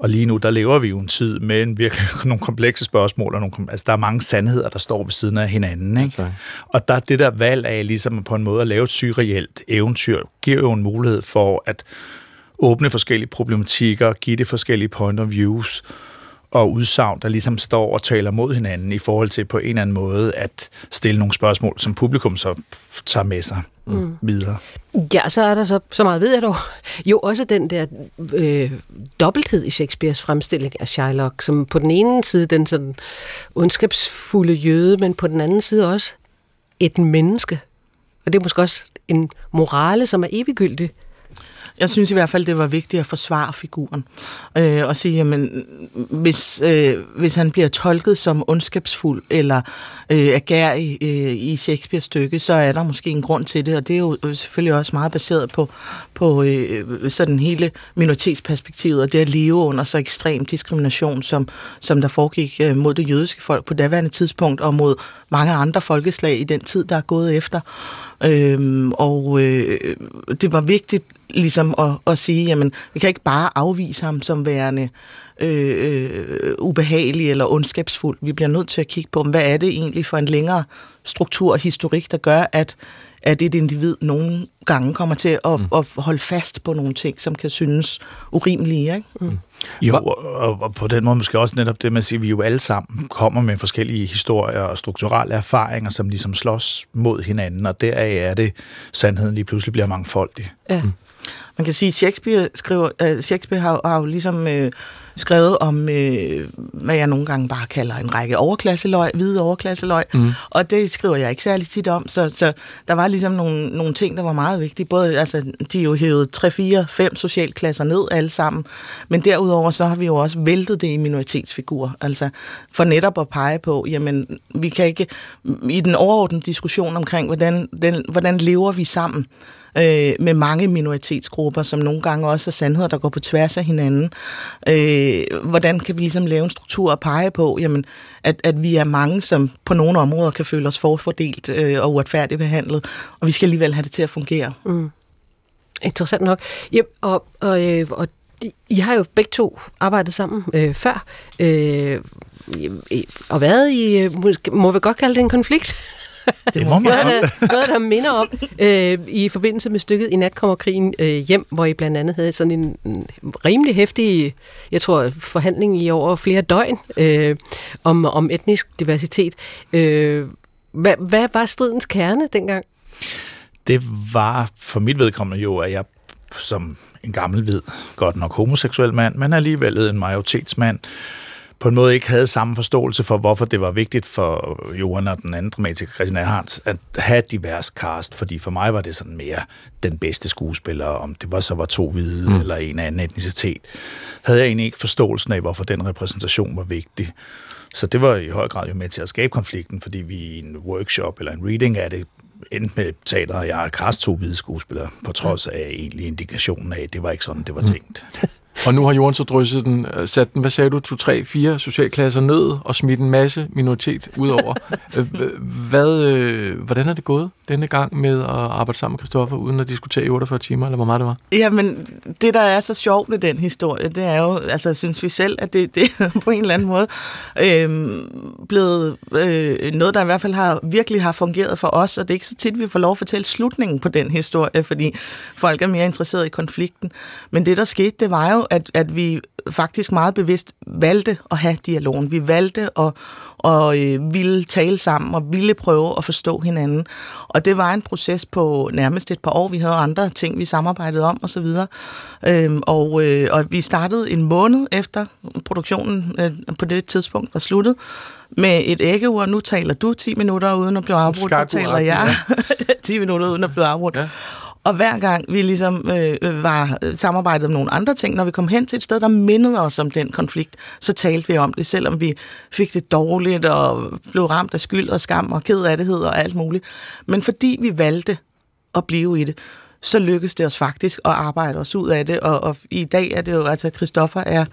og lige nu, der lever vi jo en tid med en virkelig nogle komplekse spørgsmål, og nogle, altså der er mange sandheder, der står ved siden af hinanden. Ikke? Okay. Og der det der valg af ligesom på en måde at lave et surreelt eventyr, giver jo en mulighed for at åbne forskellige problematikker, give det forskellige point of views, og udsagn, der ligesom står og taler mod hinanden i forhold til på en eller anden måde at stille nogle spørgsmål, som publikum så tager med sig mm. videre. Ja, så er der så, så meget ved jeg dog, jo også den der øh, dobbelthed i Shakespeares fremstilling af Shylock, som på den ene side den sådan ondskabsfulde jøde, men på den anden side også et menneske. Og det er måske også en morale, som er eviggyldig jeg synes i hvert fald, det var vigtigt at forsvare figuren. Øh, og sige, jamen, hvis, øh, hvis han bliver tolket som ondskabsfuld eller øh, agerig øh, i Shakespeares stykke, så er der måske en grund til det, og det er jo øh, selvfølgelig også meget baseret på, på øh, sådan hele minoritetsperspektivet, og det at leve under så ekstrem diskrimination, som, som der foregik øh, mod det jødiske folk på daværende tidspunkt, og mod mange andre folkeslag i den tid, der er gået efter. Øhm, og øh, det var vigtigt ligesom at, at sige, jamen, vi kan ikke bare afvise ham som værende øh, øh, ubehagelig eller ondskabsfuld. Vi bliver nødt til at kigge på, hvad er det egentlig for en længere struktur og historik, der gør, at, at et individ nogle gange kommer til at, mm. at holde fast på nogle ting, som kan synes urimelige. Ikke? Mm. Jo, og, og på den måde måske også netop det med at sige, at vi jo alle sammen kommer med forskellige historier og strukturelle erfaringer, som ligesom slås mod hinanden, og deraf er det, sandheden lige pludselig bliver mangfoldig. Ja. Mm. Man kan sige, at Shakespeare, skriver, uh, Shakespeare har, har jo ligesom uh, skrevet om, uh, hvad jeg nogle gange bare kalder en række overklasseløg, hvide overklasseløg, mm. og det skriver jeg ikke særlig tit om, så, så der var ligesom nogle, nogle ting, der var meget vigtige. Både, altså, de er jo hævet 3, 4, 5 socialklasser ned alle sammen, men derudover så har vi jo også væltet det i minoritetsfigurer, altså for netop at pege på, jamen, vi kan ikke, i den overordnede diskussion omkring, hvordan, den, hvordan lever vi sammen, øh, med mange minoritetsgrupper, som nogle gange også er sandheder, der går på tværs af hinanden. Øh, hvordan kan vi ligesom lave en struktur og pege på, jamen, at, at vi er mange, som på nogle områder kan føle os forfordelt øh, og uretfærdigt behandlet, og vi skal alligevel have det til at fungere. Mm. Interessant nok. Ja, og, og, øh, og I har jo begge to arbejdet sammen øh, før, øh, og været i, øh, må vi godt kalde det en konflikt? Det må man noget, der, noget, der minder om, øh, i forbindelse med stykket I nat kommer krigen øh, hjem, hvor I blandt andet havde sådan en, en rimelig hæftig, jeg tror, forhandling i over flere døgn øh, om, om etnisk diversitet. Øh, hvad, hvad var stridens kerne dengang? Det var for mit vedkommende jo, at jeg som en gammel hvid, godt nok homoseksuel mand, men alligevel en majoritetsmand, på en måde ikke havde samme forståelse for, hvorfor det var vigtigt for Johan og den anden dramatiker, Christian Erhardt, at have divers cast, fordi for mig var det sådan mere den bedste skuespiller, om det var så var to hvide mm. eller en anden etnicitet. Havde jeg egentlig ikke forståelsen af, hvorfor den repræsentation var vigtig. Så det var i høj grad jo med til at skabe konflikten, fordi vi i en workshop eller en reading af det endte med teater, og jeg har cast to hvide skuespillere, på trods af egentlig indikationen af, at det var ikke sådan, det var mm. tænkt. Og nu har Jorden så drysset den, øh, sat den, hvad sagde du, to, tre, fire socialklasser ned og smidt en masse minoritet ud over. Øh, hvad, øh, hvordan er det gået denne gang med at arbejde sammen med Christoffer, uden at diskutere i 48 timer, eller hvor meget det var? Jamen, det der er så sjovt med den historie, det er jo, altså synes vi selv, at det, det er på en eller anden måde øh, blevet øh, noget, der i hvert fald har virkelig har fungeret for os, og det er ikke så tit, vi får lov at fortælle slutningen på den historie, fordi folk er mere interesserede i konflikten. Men det, der skete, det var jo, at, at vi faktisk meget bevidst valgte at have dialogen. Vi valgte at, at øh, ville tale sammen og ville prøve at forstå hinanden. Og det var en proces på nærmest et par år. Vi havde andre ting, vi samarbejdede om osv. Øhm, og, øh, og vi startede en måned efter produktionen øh, på det tidspunkt var sluttet med et æggeur. Nu taler du 10 minutter uden at blive afbrudt. Nu taler jeg 10 minutter uden at blive afbrudt. Ja. Og hver gang vi ligesom øh, var øh, samarbejdet om nogle andre ting, når vi kom hen til et sted, der mindede os om den konflikt, så talte vi om det, selvom vi fik det dårligt og blev ramt af skyld og skam og kedelighed og alt muligt. Men fordi vi valgte at blive i det, så lykkedes det os faktisk at arbejde os ud af det, og, og i dag er det jo, altså Christoffer er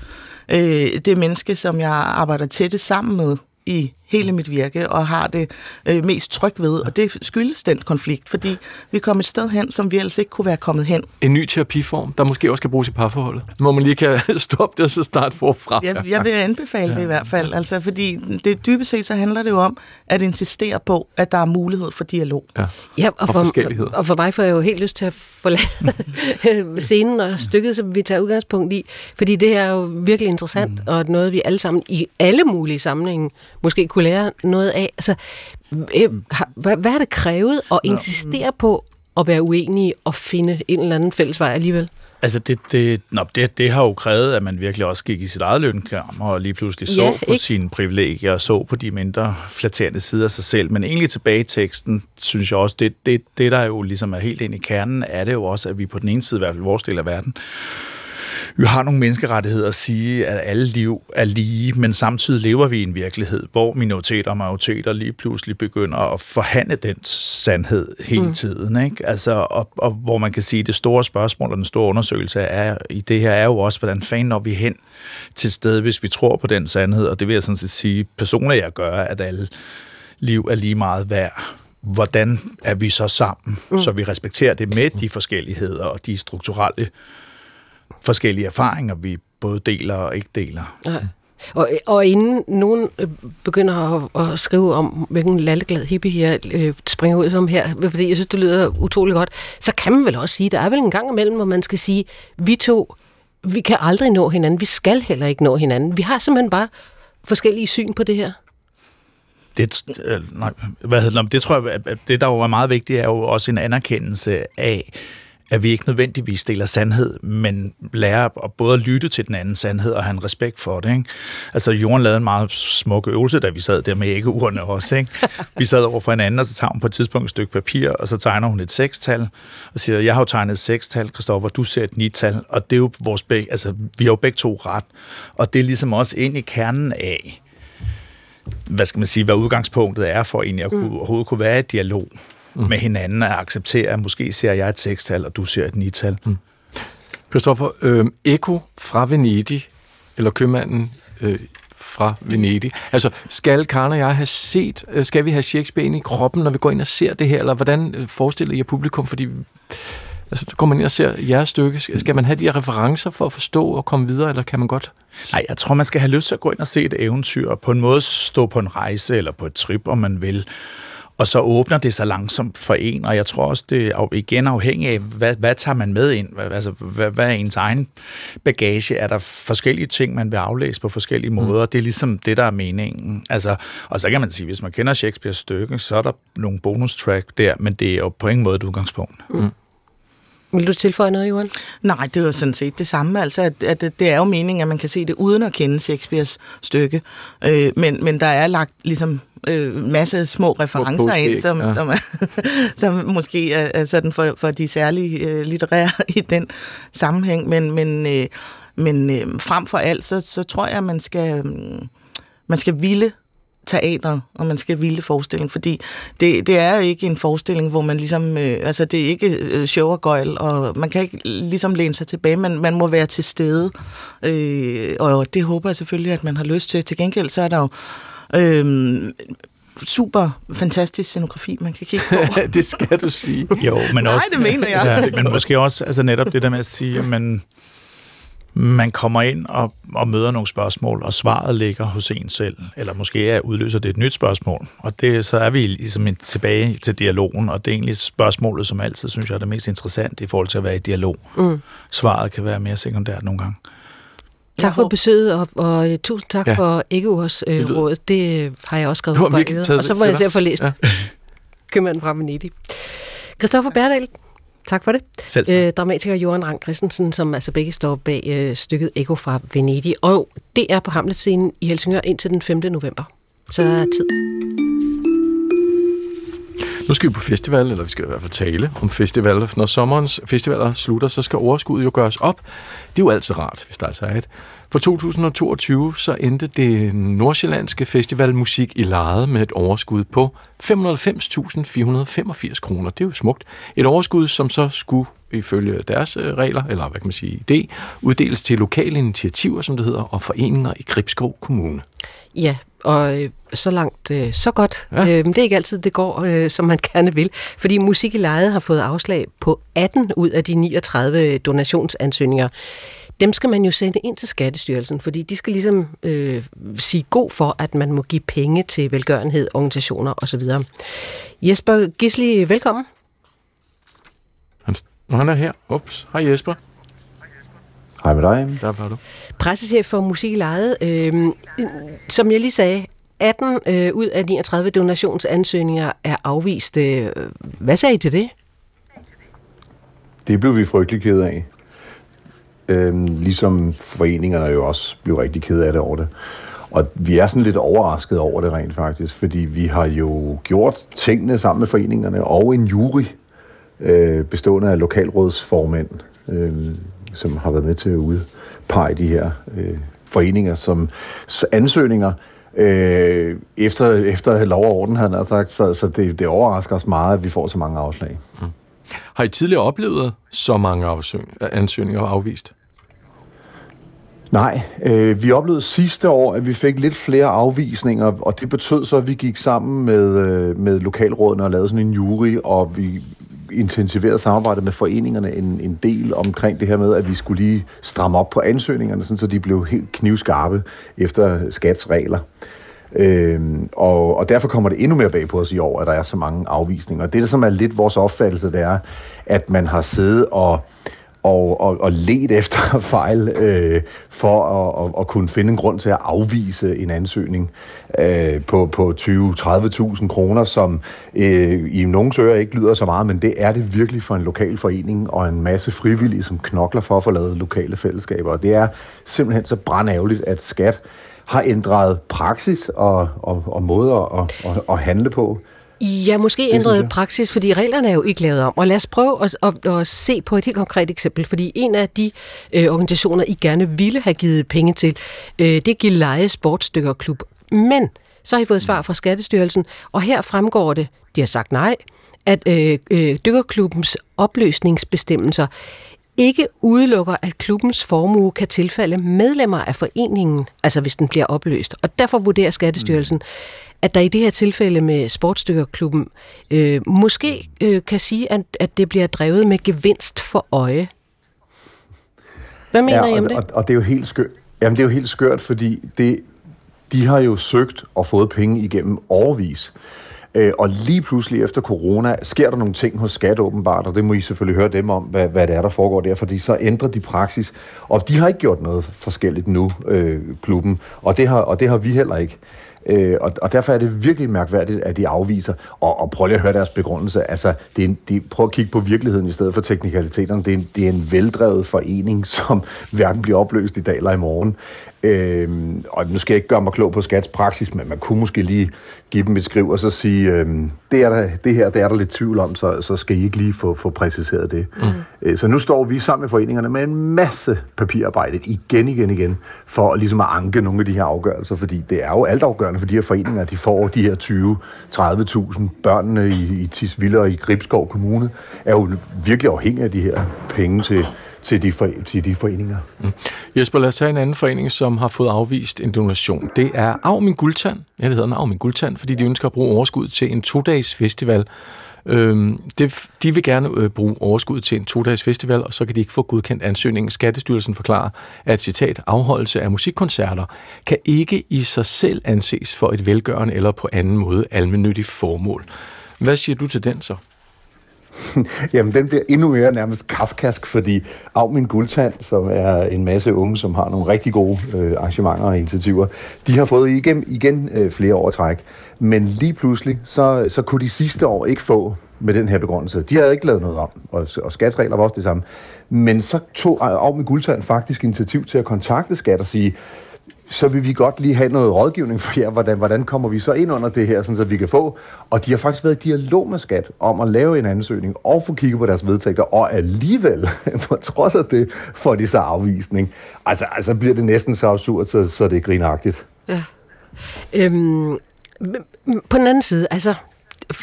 øh, det menneske, som jeg arbejder tætte sammen med i hele mit virke, og har det øh, mest tryg ved. Og det skyldes den konflikt, fordi vi kom et sted hen, som vi ellers ikke kunne være kommet hen. En ny terapiform, der måske også kan bruges i parforholdet. Hvor man lige kan stoppe det og så starte forfra. Jeg, jeg vil anbefale ja. det i hvert fald. Altså, fordi det dybest set så handler det jo om at insistere på, at der er mulighed for dialog. Ja, ja og, for, og, og for mig får jeg jo helt lyst til at forlade scenen og stykket, som vi tager udgangspunkt i. Fordi det her er jo virkelig interessant, mm. og noget vi alle sammen i alle mulige sammenhænge måske kunne lære noget af. Altså, øh, hvad, hvad er det krævet at insistere på at være uenige og finde en eller anden fælles vej alligevel? Altså, det, det, nå, det, det har jo krævet, at man virkelig også gik i sit eget lønkammer og lige pludselig så ja, på ikke? sine privilegier og så på de mindre flatterende sider af sig selv. Men egentlig tilbage i teksten, synes jeg også, det, det, det der jo ligesom er helt ind i kernen, er det jo også, at vi på den ene side, i hvert fald vores del af verden, vi har nogle menneskerettigheder at sige, at alle liv er lige, men samtidig lever vi i en virkelighed, hvor minoriteter og majoriteter lige pludselig begynder at forhandle den sandhed hele mm. tiden. Ikke? Altså, og, og hvor man kan sige, at det store spørgsmål og den store undersøgelse er, i det her er jo også, hvordan fanden når vi hen til sted, hvis vi tror på den sandhed, og det vil jeg sådan set sige, personligt jeg gør, at alle liv er lige meget værd hvordan er vi så sammen, mm. så vi respekterer det med de forskelligheder og de strukturelle forskellige erfaringer, vi både deler og ikke deler. Ja. Og, og inden nogen øh, begynder at, at skrive om, hvilken lalleglad hippie jeg øh, springer ud som her, fordi jeg synes, det lyder utrolig godt, så kan man vel også sige, der er vel en gang imellem, hvor man skal sige, vi to, vi kan aldrig nå hinanden, vi skal heller ikke nå hinanden. Vi har simpelthen bare forskellige syn på det her. Det, øh, nej, hvad hedder det, det tror jeg, at det der jo er meget vigtigt, er jo også en anerkendelse af, at vi ikke nødvendigvis deler sandhed, men lærer at både lytte til den anden sandhed og have en respekt for det. Ikke? Altså, Jorden lavede en meget smuk øvelse, da vi sad der med æggeurene også. Ikke? Vi sad over for hinanden, og så tager hun på et tidspunkt et stykke papir, og så tegner hun et sekstal, og siger, jeg har jo tegnet et sekstal, Kristoffer, du ser et nital, og det er jo vores begge, altså, vi har jo begge to ret. Og det er ligesom også ind i kernen af, hvad skal man sige, hvad udgangspunktet er for egentlig at kunne, mm. overhovedet kunne være i dialog mm. med hinanden og acceptere, at måske ser jeg et sekstal, og du ser et nital. Mm. Christoffer, øh, Eko fra Venedig, eller købmanden øh, fra Venedig. Altså, skal Karen og jeg have set, øh, skal vi have Shakespeare ind i kroppen, når vi går ind og ser det her, eller hvordan øh, forestiller I publikum, fordi Altså, så kommer man ind og ser jeres stykke. Skal man have de her referencer for at forstå og komme videre, eller kan man godt? Nej, jeg tror, man skal have lyst til at gå ind og se et eventyr, og på en måde stå på en rejse eller på et trip, om man vil. Og så åbner det sig langsomt for en, og jeg tror også, det er igen afhængig af, hvad, hvad tager man med ind? Altså, hvad, hvad er ens egen bagage? Er der forskellige ting, man vil aflæse på forskellige mm. måder? Mm. Det er ligesom det, der er meningen. Altså, og så kan man sige, hvis man kender Shakespeares stykke, så er der nogle bonus track der, men det er jo på ingen måde et udgangspunkt. Mm. Vil du tilføje noget, Johan? Nej, det er jo sådan set det samme. Altså, at, at det er jo meningen, at man kan se det uden at kende Shakespeares stykke. Øh, men, men der er lagt ligesom øh, masse små referencer ind, som, ja. som, som måske er, er sådan for, for de særlige øh, litterære i den sammenhæng. Men, men, øh, men øh, frem for alt, så, så tror jeg, at man skal, øh, man skal ville teater, og man skal ville forestilling, fordi det, det er ikke en forestilling, hvor man ligesom, øh, altså det er ikke øh, show og gøjl, og man kan ikke ligesom læne sig tilbage, men man må være til stede, øh, og det håber jeg selvfølgelig, at man har lyst til. Til gengæld så er der jo øh, super fantastisk scenografi, man kan kigge på. det skal du sige. Jo, men også, Nej, det mener jeg. Ja, men måske også altså netop det der med at sige, at man, man kommer ind og, og møder nogle spørgsmål, og svaret ligger hos en selv, eller måske er udløser det et nyt spørgsmål. Og det, så er vi ligesom tilbage til dialogen, og det er egentlig spørgsmålet, som altid synes jeg er det mest interessante i forhold til at være i dialog. Mm. Svaret kan være mere sekundært nogle gange. Tak for besøget, og, og uh, tusind tak ja. for Æggeurs øh, råd. Det har jeg også skrevet på Og så må jeg se at få læst ja. Købmanden fra Venedig. Christoffer Berdal, Tak for det. Selv tak. Øh, dramatiker Johan Rang Christensen, som altså begge står bag øh, stykket Eko fra Venedig. Og det er på Hamlet-scenen i Helsingør indtil den 5. november. Så er tid. Nu skal vi på festival, eller vi skal i hvert fald tale om festivaler. Når sommerens festivaler slutter, så skal overskuddet jo gøres op. Det er jo altid rart, hvis der altså er et. For 2022 så endte det nordsjællandske festival Musik i Leje med et overskud på 590.485 kroner. Det er jo smukt. Et overskud, som så skulle ifølge deres øh, regler, eller hvad kan man sige, idé, uddeles til lokale initiativer, som det hedder, og foreninger i Gribskov Kommune. Ja, og øh, så langt, øh, så godt. Ja. Øh, men det er ikke altid, det går, øh, som man gerne vil. Fordi Musik i Lejet har fået afslag på 18 ud af de 39 donationsansøgninger. Dem skal man jo sende ind til Skattestyrelsen, fordi de skal ligesom øh, sige god for, at man må give penge til velgørenhed, organisationer osv. Jesper Gisli, velkommen. Han, han er her. Ups. Hej Jesper. Hej med dig. Der var du. Pressechef for Musik Lejet. Øh, som jeg lige sagde, 18 øh, ud af 39 donationsansøgninger er afvist. Øh, hvad sagde I til det? Det blev vi frygtelig ked af. Øhm, ligesom foreningerne jo også blev rigtig ked af det over det. Og vi er sådan lidt overrasket over det rent faktisk, fordi vi har jo gjort tingene sammen med foreningerne og en jury øh, bestående af lokalrådsformænd, øh, som har været med til at udpege de her øh, foreninger som ansøgninger øh, efter, efter lov og orden, han har sagt. Så, så det, det overrasker os meget, at vi får så mange afslag. Mm. Har I tidligere oplevet så mange ansøgninger afvist? Nej, øh, vi oplevede sidste år, at vi fik lidt flere afvisninger, og det betød så, at vi gik sammen med, øh, med lokalrådene og lavede sådan en jury, og vi intensiveret samarbejdet med foreningerne en, en del omkring det her med, at vi skulle lige stramme op på ansøgningerne, sådan, så de blev helt knivskarpe efter skatsregler. Øhm, og, og derfor kommer det endnu mere bag på os i år, at der er så mange afvisninger. Og det, der som er lidt vores opfattelse, det er, at man har siddet og og, og, og let efter fejl øh, for at, at, at kunne finde en grund til at afvise en ansøgning øh, på, på 20-30.000 kroner, som øh, i nogle søger ikke lyder så meget, men det er det virkelig for en lokal forening og en masse frivillige, som knokler for at få lavet lokale fællesskaber. Og det er simpelthen så brandærgerligt, at skat har ændret praksis og, og, og måder at, at, at handle på. Ja, måske ændret praksis, fordi reglerne er jo ikke lavet om. Og lad os prøve at, at, at se på et helt konkret eksempel, fordi en af de øh, organisationer, I gerne ville have givet penge til, øh, det er Gilleje Sportsdykkerklub. Men så har I fået svar fra Skattestyrelsen, og her fremgår det, de har sagt nej, at øh, øh, dykkerklubbens opløsningsbestemmelser ikke udelukker, at klubbens formue kan tilfalde medlemmer af foreningen, altså hvis den bliver opløst. Og derfor vurderer Skattestyrelsen, mm. At der i det her tilfælde med Sportsdykkerklubben øh, måske øh, kan sige, at, at det bliver drevet med gevinst for øje. Hvad mener ja, I om og, det? Og, og det er jo helt skørt. Jamen, det er jo helt skørt, fordi det, de har jo søgt og fået penge igennem overvis. Øh, og lige pludselig efter corona sker der nogle ting hos Skat åbenbart, og det må I selvfølgelig høre dem om, hvad, hvad det er, der foregår der, fordi så ændrer de praksis. Og de har ikke gjort noget forskelligt nu, øh, klubben, og det, har, og det har vi heller ikke. Øh, og, og derfor er det virkelig mærkværdigt, at de afviser. Og, og prøv lige at høre deres begrundelse. Altså, det er en, de, prøv at kigge på virkeligheden i stedet for teknikaliteterne. Det er en, det er en veldrevet forening, som hverken bliver opløst i dag eller i morgen. Øh, og nu skal jeg ikke gøre mig klog på skats praksis, men man kunne måske lige give dem et skriv og så sige, øh, det, er der, det her det er der lidt tvivl om, så, så skal I ikke lige få, få præciseret det. Mm. Øh, så nu står vi sammen med foreningerne med en masse papirarbejde igen, igen, igen, for ligesom at anke nogle af de her afgørelser, fordi det er jo altafgørende for de her foreninger, de får de her 20-30.000 børnene i, i Tisvilde og i Gribskov Kommune, er jo virkelig afhængige af de her penge til, til de, for, til de foreninger. Mm. Jesper, lad os tage en anden forening, som har fået afvist en donation. Det er Arv Min Guldtand. Ja, det hedder Arv Min Guldtand, fordi de ønsker at bruge overskud til en to-dages festival. Øhm, det, de vil gerne øh, bruge overskud til en to-dages festival, og så kan de ikke få godkendt ansøgningen. Skattestyrelsen forklarer, at citat, afholdelse af musikkoncerter kan ikke i sig selv anses for et velgørende eller på anden måde almennyttigt formål. Hvad siger du til den så? Jamen, den bliver endnu mere nærmest kafkask, fordi Av Min Guldtand, som er en masse unge, som har nogle rigtig gode øh, arrangementer og initiativer, de har fået igen, igen øh, flere år træk. Men lige pludselig, så, så kunne de sidste år ikke få med den her begrundelse. De havde ikke lavet noget om, og, og skatsregler var også det samme. Men så tog Av Min Guldtand faktisk initiativ til at kontakte skat og sige, så vil vi godt lige have noget rådgivning for jer, hvordan, hvordan kommer vi så ind under det her, sådan så vi kan få. Og de har faktisk været i dialog med skat om at lave en ansøgning og få kigget på deres vedtægter, og alligevel, på trods af det, får de så afvisning. Altså, altså bliver det næsten så absurd, så, så det er grinagtigt. Ja. Øhm, på den anden side, altså,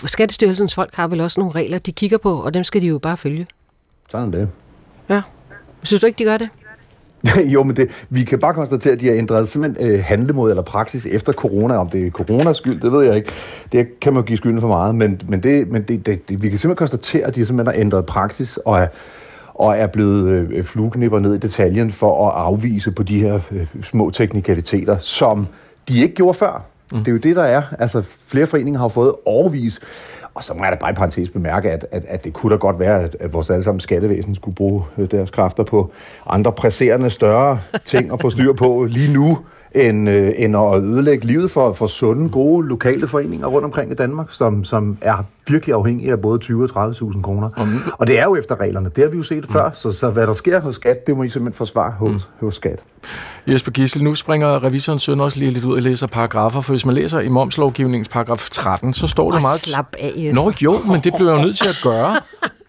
Skattestyrelsens folk har vel også nogle regler, de kigger på, og dem skal de jo bare følge. Sådan det. Ja. Synes du ikke, de gør det? jo, men det, vi kan bare konstatere, at de har ændret simpelthen øh, handlemåde eller praksis efter corona. Om det er coronas skyld, det ved jeg ikke. Det kan man jo give skylden for meget. Men, men, det, men det, det, det, vi kan simpelthen konstatere, at de simpelthen har ændret praksis og er, og er blevet øh, flueknipper ned i detaljen for at afvise på de her øh, små teknikaliteter, som de ikke gjorde før. Mm. Det er jo det, der er. Altså, flere foreninger har fået overvis og så må jeg da bare i parentes bemærke, at, at, at det kunne da godt være, at, at vores allesammen skattevæsen skulle bruge øh, deres kræfter på andre presserende, større ting at få styr på lige nu, end, øh, end at ødelægge livet for, for sunde, gode lokale foreninger rundt omkring i Danmark, som, som er virkelig afhængige af både 20 og 30.000 kroner. Mm. Og det er jo efter reglerne. Det har vi jo set mm. før, så, så hvad der sker hos skat, det må I simpelthen forsvare hos, mm. hos skat. Jesper Gissel, nu springer revisorens søn også lige lidt ud og læser paragrafer, for hvis man læser i momslovgivningens paragraf 13, så står det meget... slap af, Jesper. Nå jo, men det bliver jeg jo nødt til at gøre.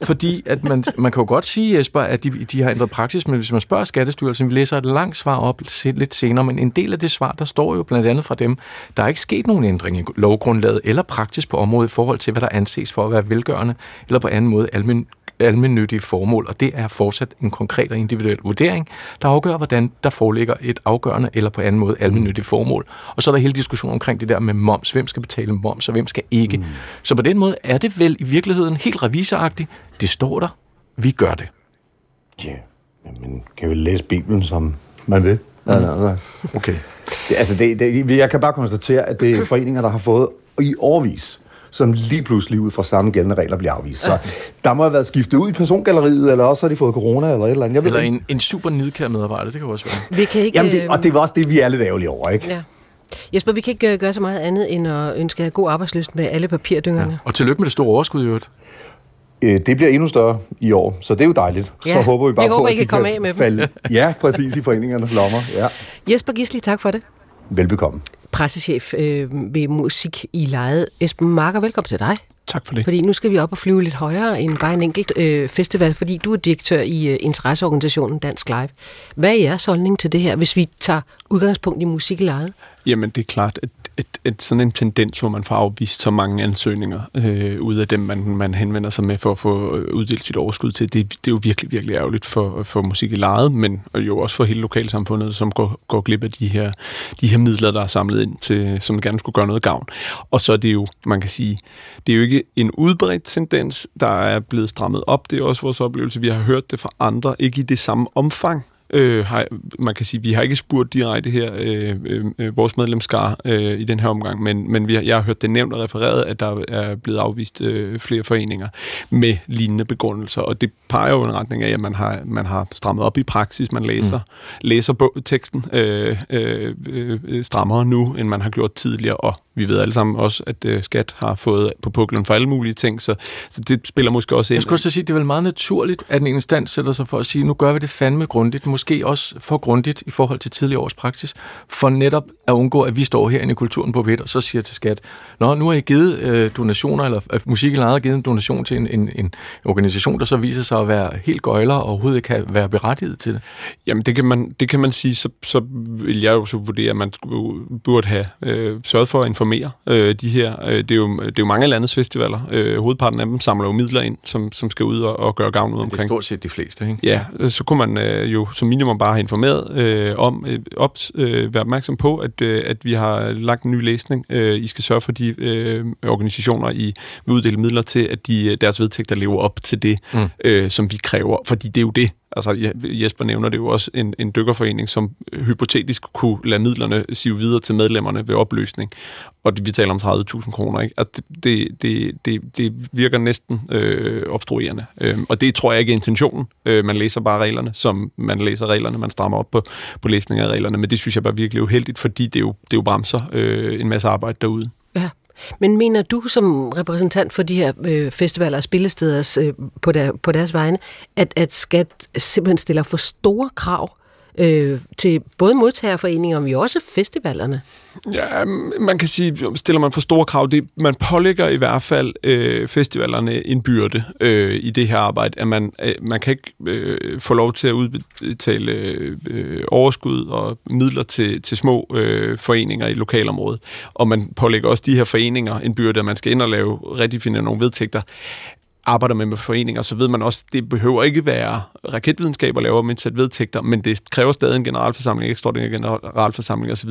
Fordi at man, man kan jo godt sige, Jesper, at de, de har ændret praksis, men hvis man spørger Skattestyrelsen, vi læser et langt svar op lidt senere, men en del af det svar, der står jo blandt andet fra dem, der er ikke sket nogen ændring i lovgrundlaget eller praksis på området i forhold til, hvad der anses for at være velgørende eller på anden måde almen, almennyttige formål, og det er fortsat en konkret og individuel vurdering, der afgør, hvordan der foreligger et afgørende eller på anden måde almennyttigt formål. Og så er der hele diskussionen omkring det der med moms. Hvem skal betale moms, og hvem skal ikke? Mm. Så på den måde er det vel i virkeligheden helt revisoragtigt. Det står der. Vi gør det. Ja, men kan vi læse Bibelen, som man vil? Mm. Altså, Okay. det, altså det, det, jeg kan bare konstatere, at det er foreninger, der har fået i årvis som lige pludselig ud fra samme gældende regler bliver afvist. Så der må have været skiftet ud i persongalleriet, eller også har de fået corona, eller et eller andet. Jeg ved Eller en, en super nidkær medarbejder, det kan også være. Vi kan ikke, Jamen det, øh, og det var også det, vi er lidt ærgerlige over, ikke? Ja. Jesper, vi kan ikke øh, gøre så meget andet end at ønske jer god arbejdsløst med alle papirdyngerne. Og tillykke med det store overskud i øvrigt. Øh, Det bliver endnu større i år, så det er jo dejligt. Ja, så håber vi bare vi på, håber, at I kan komme af med dem. falde, Ja, præcis i foreningernes lommer. Ja. Jesper Gisli, tak for det. Velbekomme. Pressechef øh, ved Musik i Lejet. Esben Marker, velkommen til dig. Tak for det. Fordi nu skal vi op og flyve lidt højere end bare en enkelt øh, festival, fordi du er direktør i øh, interesseorganisationen Dansk Live. Hvad er jeres holdning til det her, hvis vi tager udgangspunkt i musik i lejet? Jamen, det er klart, at, at, at sådan en tendens, hvor man får afvist så mange ansøgninger øh, ud af dem, man, man henvender sig med for at få øh, uddelt sit overskud til, det, det er jo virkelig, virkelig ærgerligt for, for musik i lejet, men jo også for hele lokalsamfundet, som går, går glip af de her, de her midler, der er samlet ind, til, som gerne skulle gøre noget gavn. Og så er det jo, man kan sige, det er jo ikke en udbredt tendens, der er blevet strammet op. Det er også vores oplevelse. Vi har hørt det fra andre, ikke i det samme omfang, Øh, har, man kan sige, vi har ikke spurgt direkte her, øh, øh, vores medlemskar øh, i den her omgang, men, men vi har, jeg har hørt det nævnt og refereret, at der er blevet afvist øh, flere foreninger med lignende begrundelser, og det peger jo en retning af, at man har, man har strammet op i praksis, man læser, mm. læser bog, teksten øh, øh, øh, strammere nu, end man har gjort tidligere, og vi ved alle sammen også, at øh, skat har fået på puklen for alle mulige ting, så, så det spiller måske også ind. Jeg skulle også sige, at det er vel meget naturligt, at en instans sætter sig for at sige, nu gør vi det fandme grundigt, måske også for grundigt i forhold til tidligere års praksis, for netop at undgå, at vi står herinde i kulturen på P1 og så siger til skat, Nå, nu har I givet øh, donationer, eller øh, musik i lejet har givet en donation til en, en, en organisation, der så viser sig at være helt gøjler og overhovedet kan være berettiget til det. Jamen, det kan man, det kan man sige, så, så vil jeg jo så vurdere, at man burde have øh, sørget for at informere øh, de her. Øh, det, er jo, det er jo mange af landets festivaler. Øh, hovedparten af dem samler jo midler ind, som, som skal ud og, og gøre gavn ud Det er omkring. stort set de fleste, ikke? Ja, øh, så kunne man øh, jo som minimum bare have informeret øh, om, øh, op, øh, være opmærksom på, at, øh, at vi har lagt en ny læsning. Øh, I skal sørge for de øh, organisationer, I vil uddele midler til, at de, øh, deres vedtægter lever op til det, mm. øh, som vi kræver. Fordi det er jo det. Altså, Jesper nævner det jo også en, en dykkerforening, som øh, hypotetisk kunne lade midlerne sive videre til medlemmerne ved opløsning. Og vi taler om 30.000 kroner. Ikke? At det, det, det, det virker næsten øh, obstruerende. Øhm, og det tror jeg ikke er intentionen. Øh, man læser bare reglerne, som man læser reglerne. Man strammer op på, på læsning af reglerne. Men det synes jeg bare virkelig er uheldigt, fordi det jo, det jo bremser øh, en masse arbejde derude. Ja. Men mener du som repræsentant for de her øh, festivaler og spillesteder øh, på, der, på deres vegne, at, at skat simpelthen stiller for store krav øh, til både modtagerforeninger, men også festivalerne? Ja, man kan sige, stiller man for store krav, det, man pålægger i hvert fald øh, festivalerne en byrde øh, i det her arbejde, at man, øh, man kan ikke øh, få lov til at udbetale øh, overskud og midler til, til små øh, foreninger i lokalområdet, og man pålægger også de her foreninger en byrde, at man skal ind og lave rigtig finde nogle vedtægter arbejder med med foreninger, så ved man også, det behøver ikke være raketvidenskab at lave om sæt vedtægter, men det kræver stadig en generalforsamling, ekstraordinær generalforsamling osv.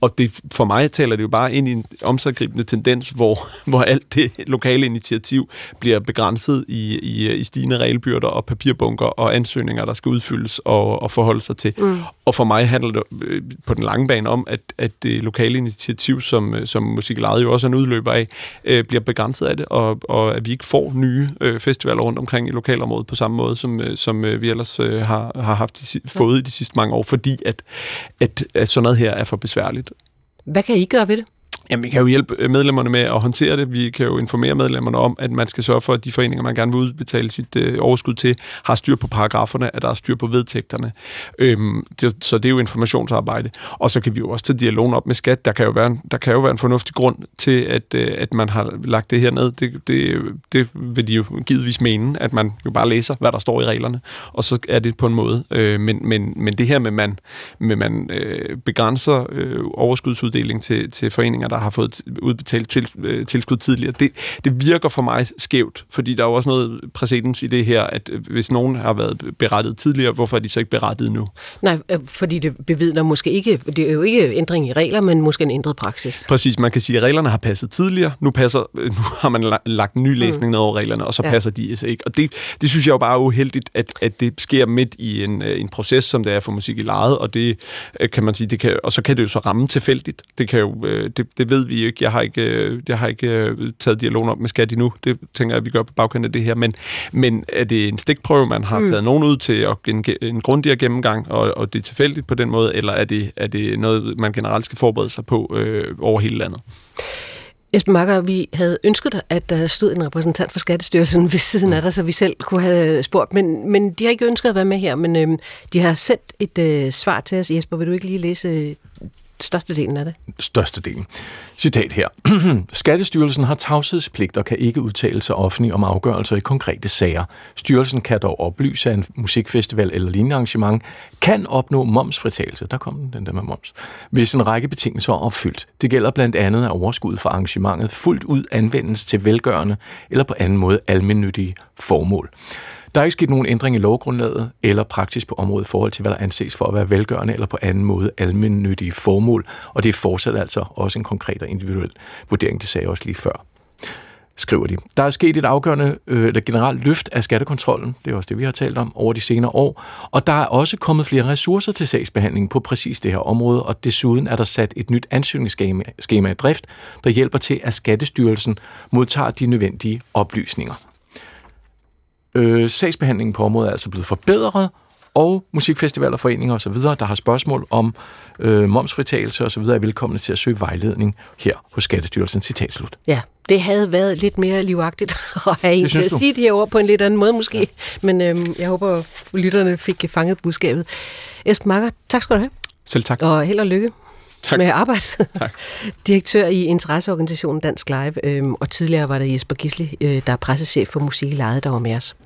Og det, for mig taler det jo bare ind i en omsaggribende tendens, hvor, hvor alt det lokale initiativ bliver begrænset i, i, i stigende regelbyrder og papirbunker og ansøgninger, der skal udfyldes og, og forholde sig til. Mm. Og for mig handler det øh, på den lange bane om, at, at det lokale initiativ, som, som Musik jo også er en udløber af, øh, bliver begrænset af det, og, og at vi ikke får nye øh, festivaler rundt omkring i lokalområdet på samme måde, som, øh, som øh, vi ellers øh, har, har haft de, fået i de sidste mange år, fordi at, at, at sådan noget her er for besværligt. Hvad kan I gøre ved det? Jamen, vi kan jo hjælpe øh, medlemmerne med at håndtere det. Vi kan jo informere medlemmerne om, at man skal sørge for, at de foreninger, man gerne vil udbetale sit øh, overskud til, har styr på paragraferne, at der er styr på vedtægterne. Øhm, det, så det er jo informationsarbejde. Og så kan vi jo også tage dialogen op med skat. Der kan jo være en, der kan jo være en fornuftig grund til, at, øh, at man har lagt det her ned. Det, det, det vil de jo givetvis mene, at man jo bare læser, hvad der står i reglerne, og så er det på en måde. Øh, men, men, men det her med, man, med man øh, begrænser øh, overskudsuddeling til, til foreninger, der har fået udbetalt til, øh, tilskud tidligere. Det, det virker for mig skævt, fordi der er jo også noget præcedens i det her, at øh, hvis nogen har været berettet tidligere, hvorfor er de så ikke berettet nu? Nej, øh, fordi det bevidner måske ikke, det er jo ikke ændring i regler, men måske en ændret praksis. Præcis, man kan sige, at reglerne har passet tidligere, nu, passer, nu har man lagt ny mm. læsning mm. ned over reglerne, og så ja. passer de altså ikke. Og det, det synes jeg jo bare er uheldigt, at, at det sker midt i en, en proces, som det er for musik i lejet, og det kan man sige, det kan, og så kan det jo så ramme tilfældigt. Det, kan jo, det, det ved vi ikke. Jeg har ikke, jeg har ikke taget dialogen op med skat endnu. Det tænker jeg, at vi gør på bagkant af det her. Men, men er det en stikprøve, man har mm. taget nogen ud til at en, en grundigere gennemgang, og, og det er tilfældigt på den måde, eller er det, er det noget, man generelt skal forberede sig på øh, over hele landet? Esben Marker, vi havde ønsket dig, at der stod en repræsentant for Skattestyrelsen ved siden af dig, så vi selv kunne have spurgt, men, men de har ikke ønsket at være med her, men øhm, de har sendt et øh, svar til os. Jesper, vil du ikke lige læse Størstedelen af det. Størstedelen. Citat her. Skattestyrelsen har tavshedspligt og kan ikke udtale sig offentligt om afgørelser i konkrete sager. Styrelsen kan dog oplyse, at en musikfestival eller lignende arrangement kan opnå momsfritagelse. Der kom den der med moms. Hvis en række betingelser er opfyldt. Det gælder blandt andet, at overskud fra arrangementet fuldt ud anvendes til velgørende eller på anden måde almindelige formål. Der er ikke sket nogen ændring i lovgrundlaget eller praksis på området i forhold til, hvad der anses for at være velgørende eller på anden måde almennyttige formål, og det er fortsat altså også en konkret og individuel vurdering, det sagde jeg også lige før skriver de. Der er sket et afgørende øh, eller generelt løft af skattekontrollen, det er også det, vi har talt om, over de senere år, og der er også kommet flere ressourcer til sagsbehandling på præcis det her område, og desuden er der sat et nyt ansøgningsskema i drift, der hjælper til, at Skattestyrelsen modtager de nødvendige oplysninger. Øh, sagsbehandlingen på området er altså blevet forbedret, og musikfestivaler, foreninger osv., der har spørgsmål om øh, momsfritagelse osv., er velkomne til at søge vejledning her hos Skattestyrelsen. Citat slut. Ja, det havde været lidt mere livagtigt at have en til at sige det her ord på en lidt anden måde måske, ja. men øh, jeg håber, lytterne fik fanget budskabet. Esben Marker, tak skal du have. Selv tak. Og held og lykke tak. med arbejdet. Tak. Direktør i interesseorganisationen Dansk Live, øh, og tidligere var der Jesper Gisli, øh, der er pressechef for Musik Lejet, der var med os.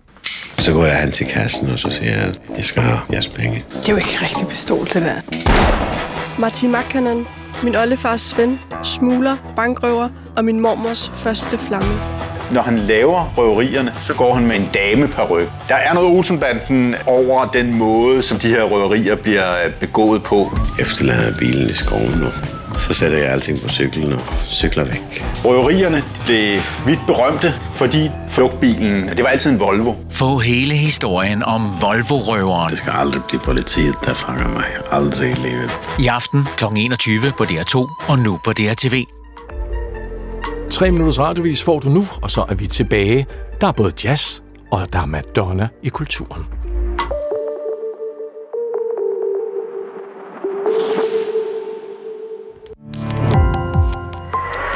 Så går jeg hen til kassen, og så siger jeg, at jeg skal have jeres penge. Det er jo ikke rigtig pistol, det der. Martin Makkanen, min oldefars ven, smugler, bankrøver og min mormors første flamme. Når han laver røverierne, så går han med en dameparyk. Der er noget Olsenbanden over den måde, som de her røverier bliver begået på. Efterlader bilen i skoven nu. Så sætter jeg alting på cyklen og cykler væk. Røverierne blev vidt berømte, fordi flugtbilen, det var altid en Volvo. Få hele historien om Volvo-røveren. Det skal aldrig blive politiet, der fanger mig. Aldrig i livet. I aften kl. 21 på DR2 og nu på DRTV. Tre minutters radiovis får du nu, og så er vi tilbage. Der er både jazz og der er Madonna i kulturen.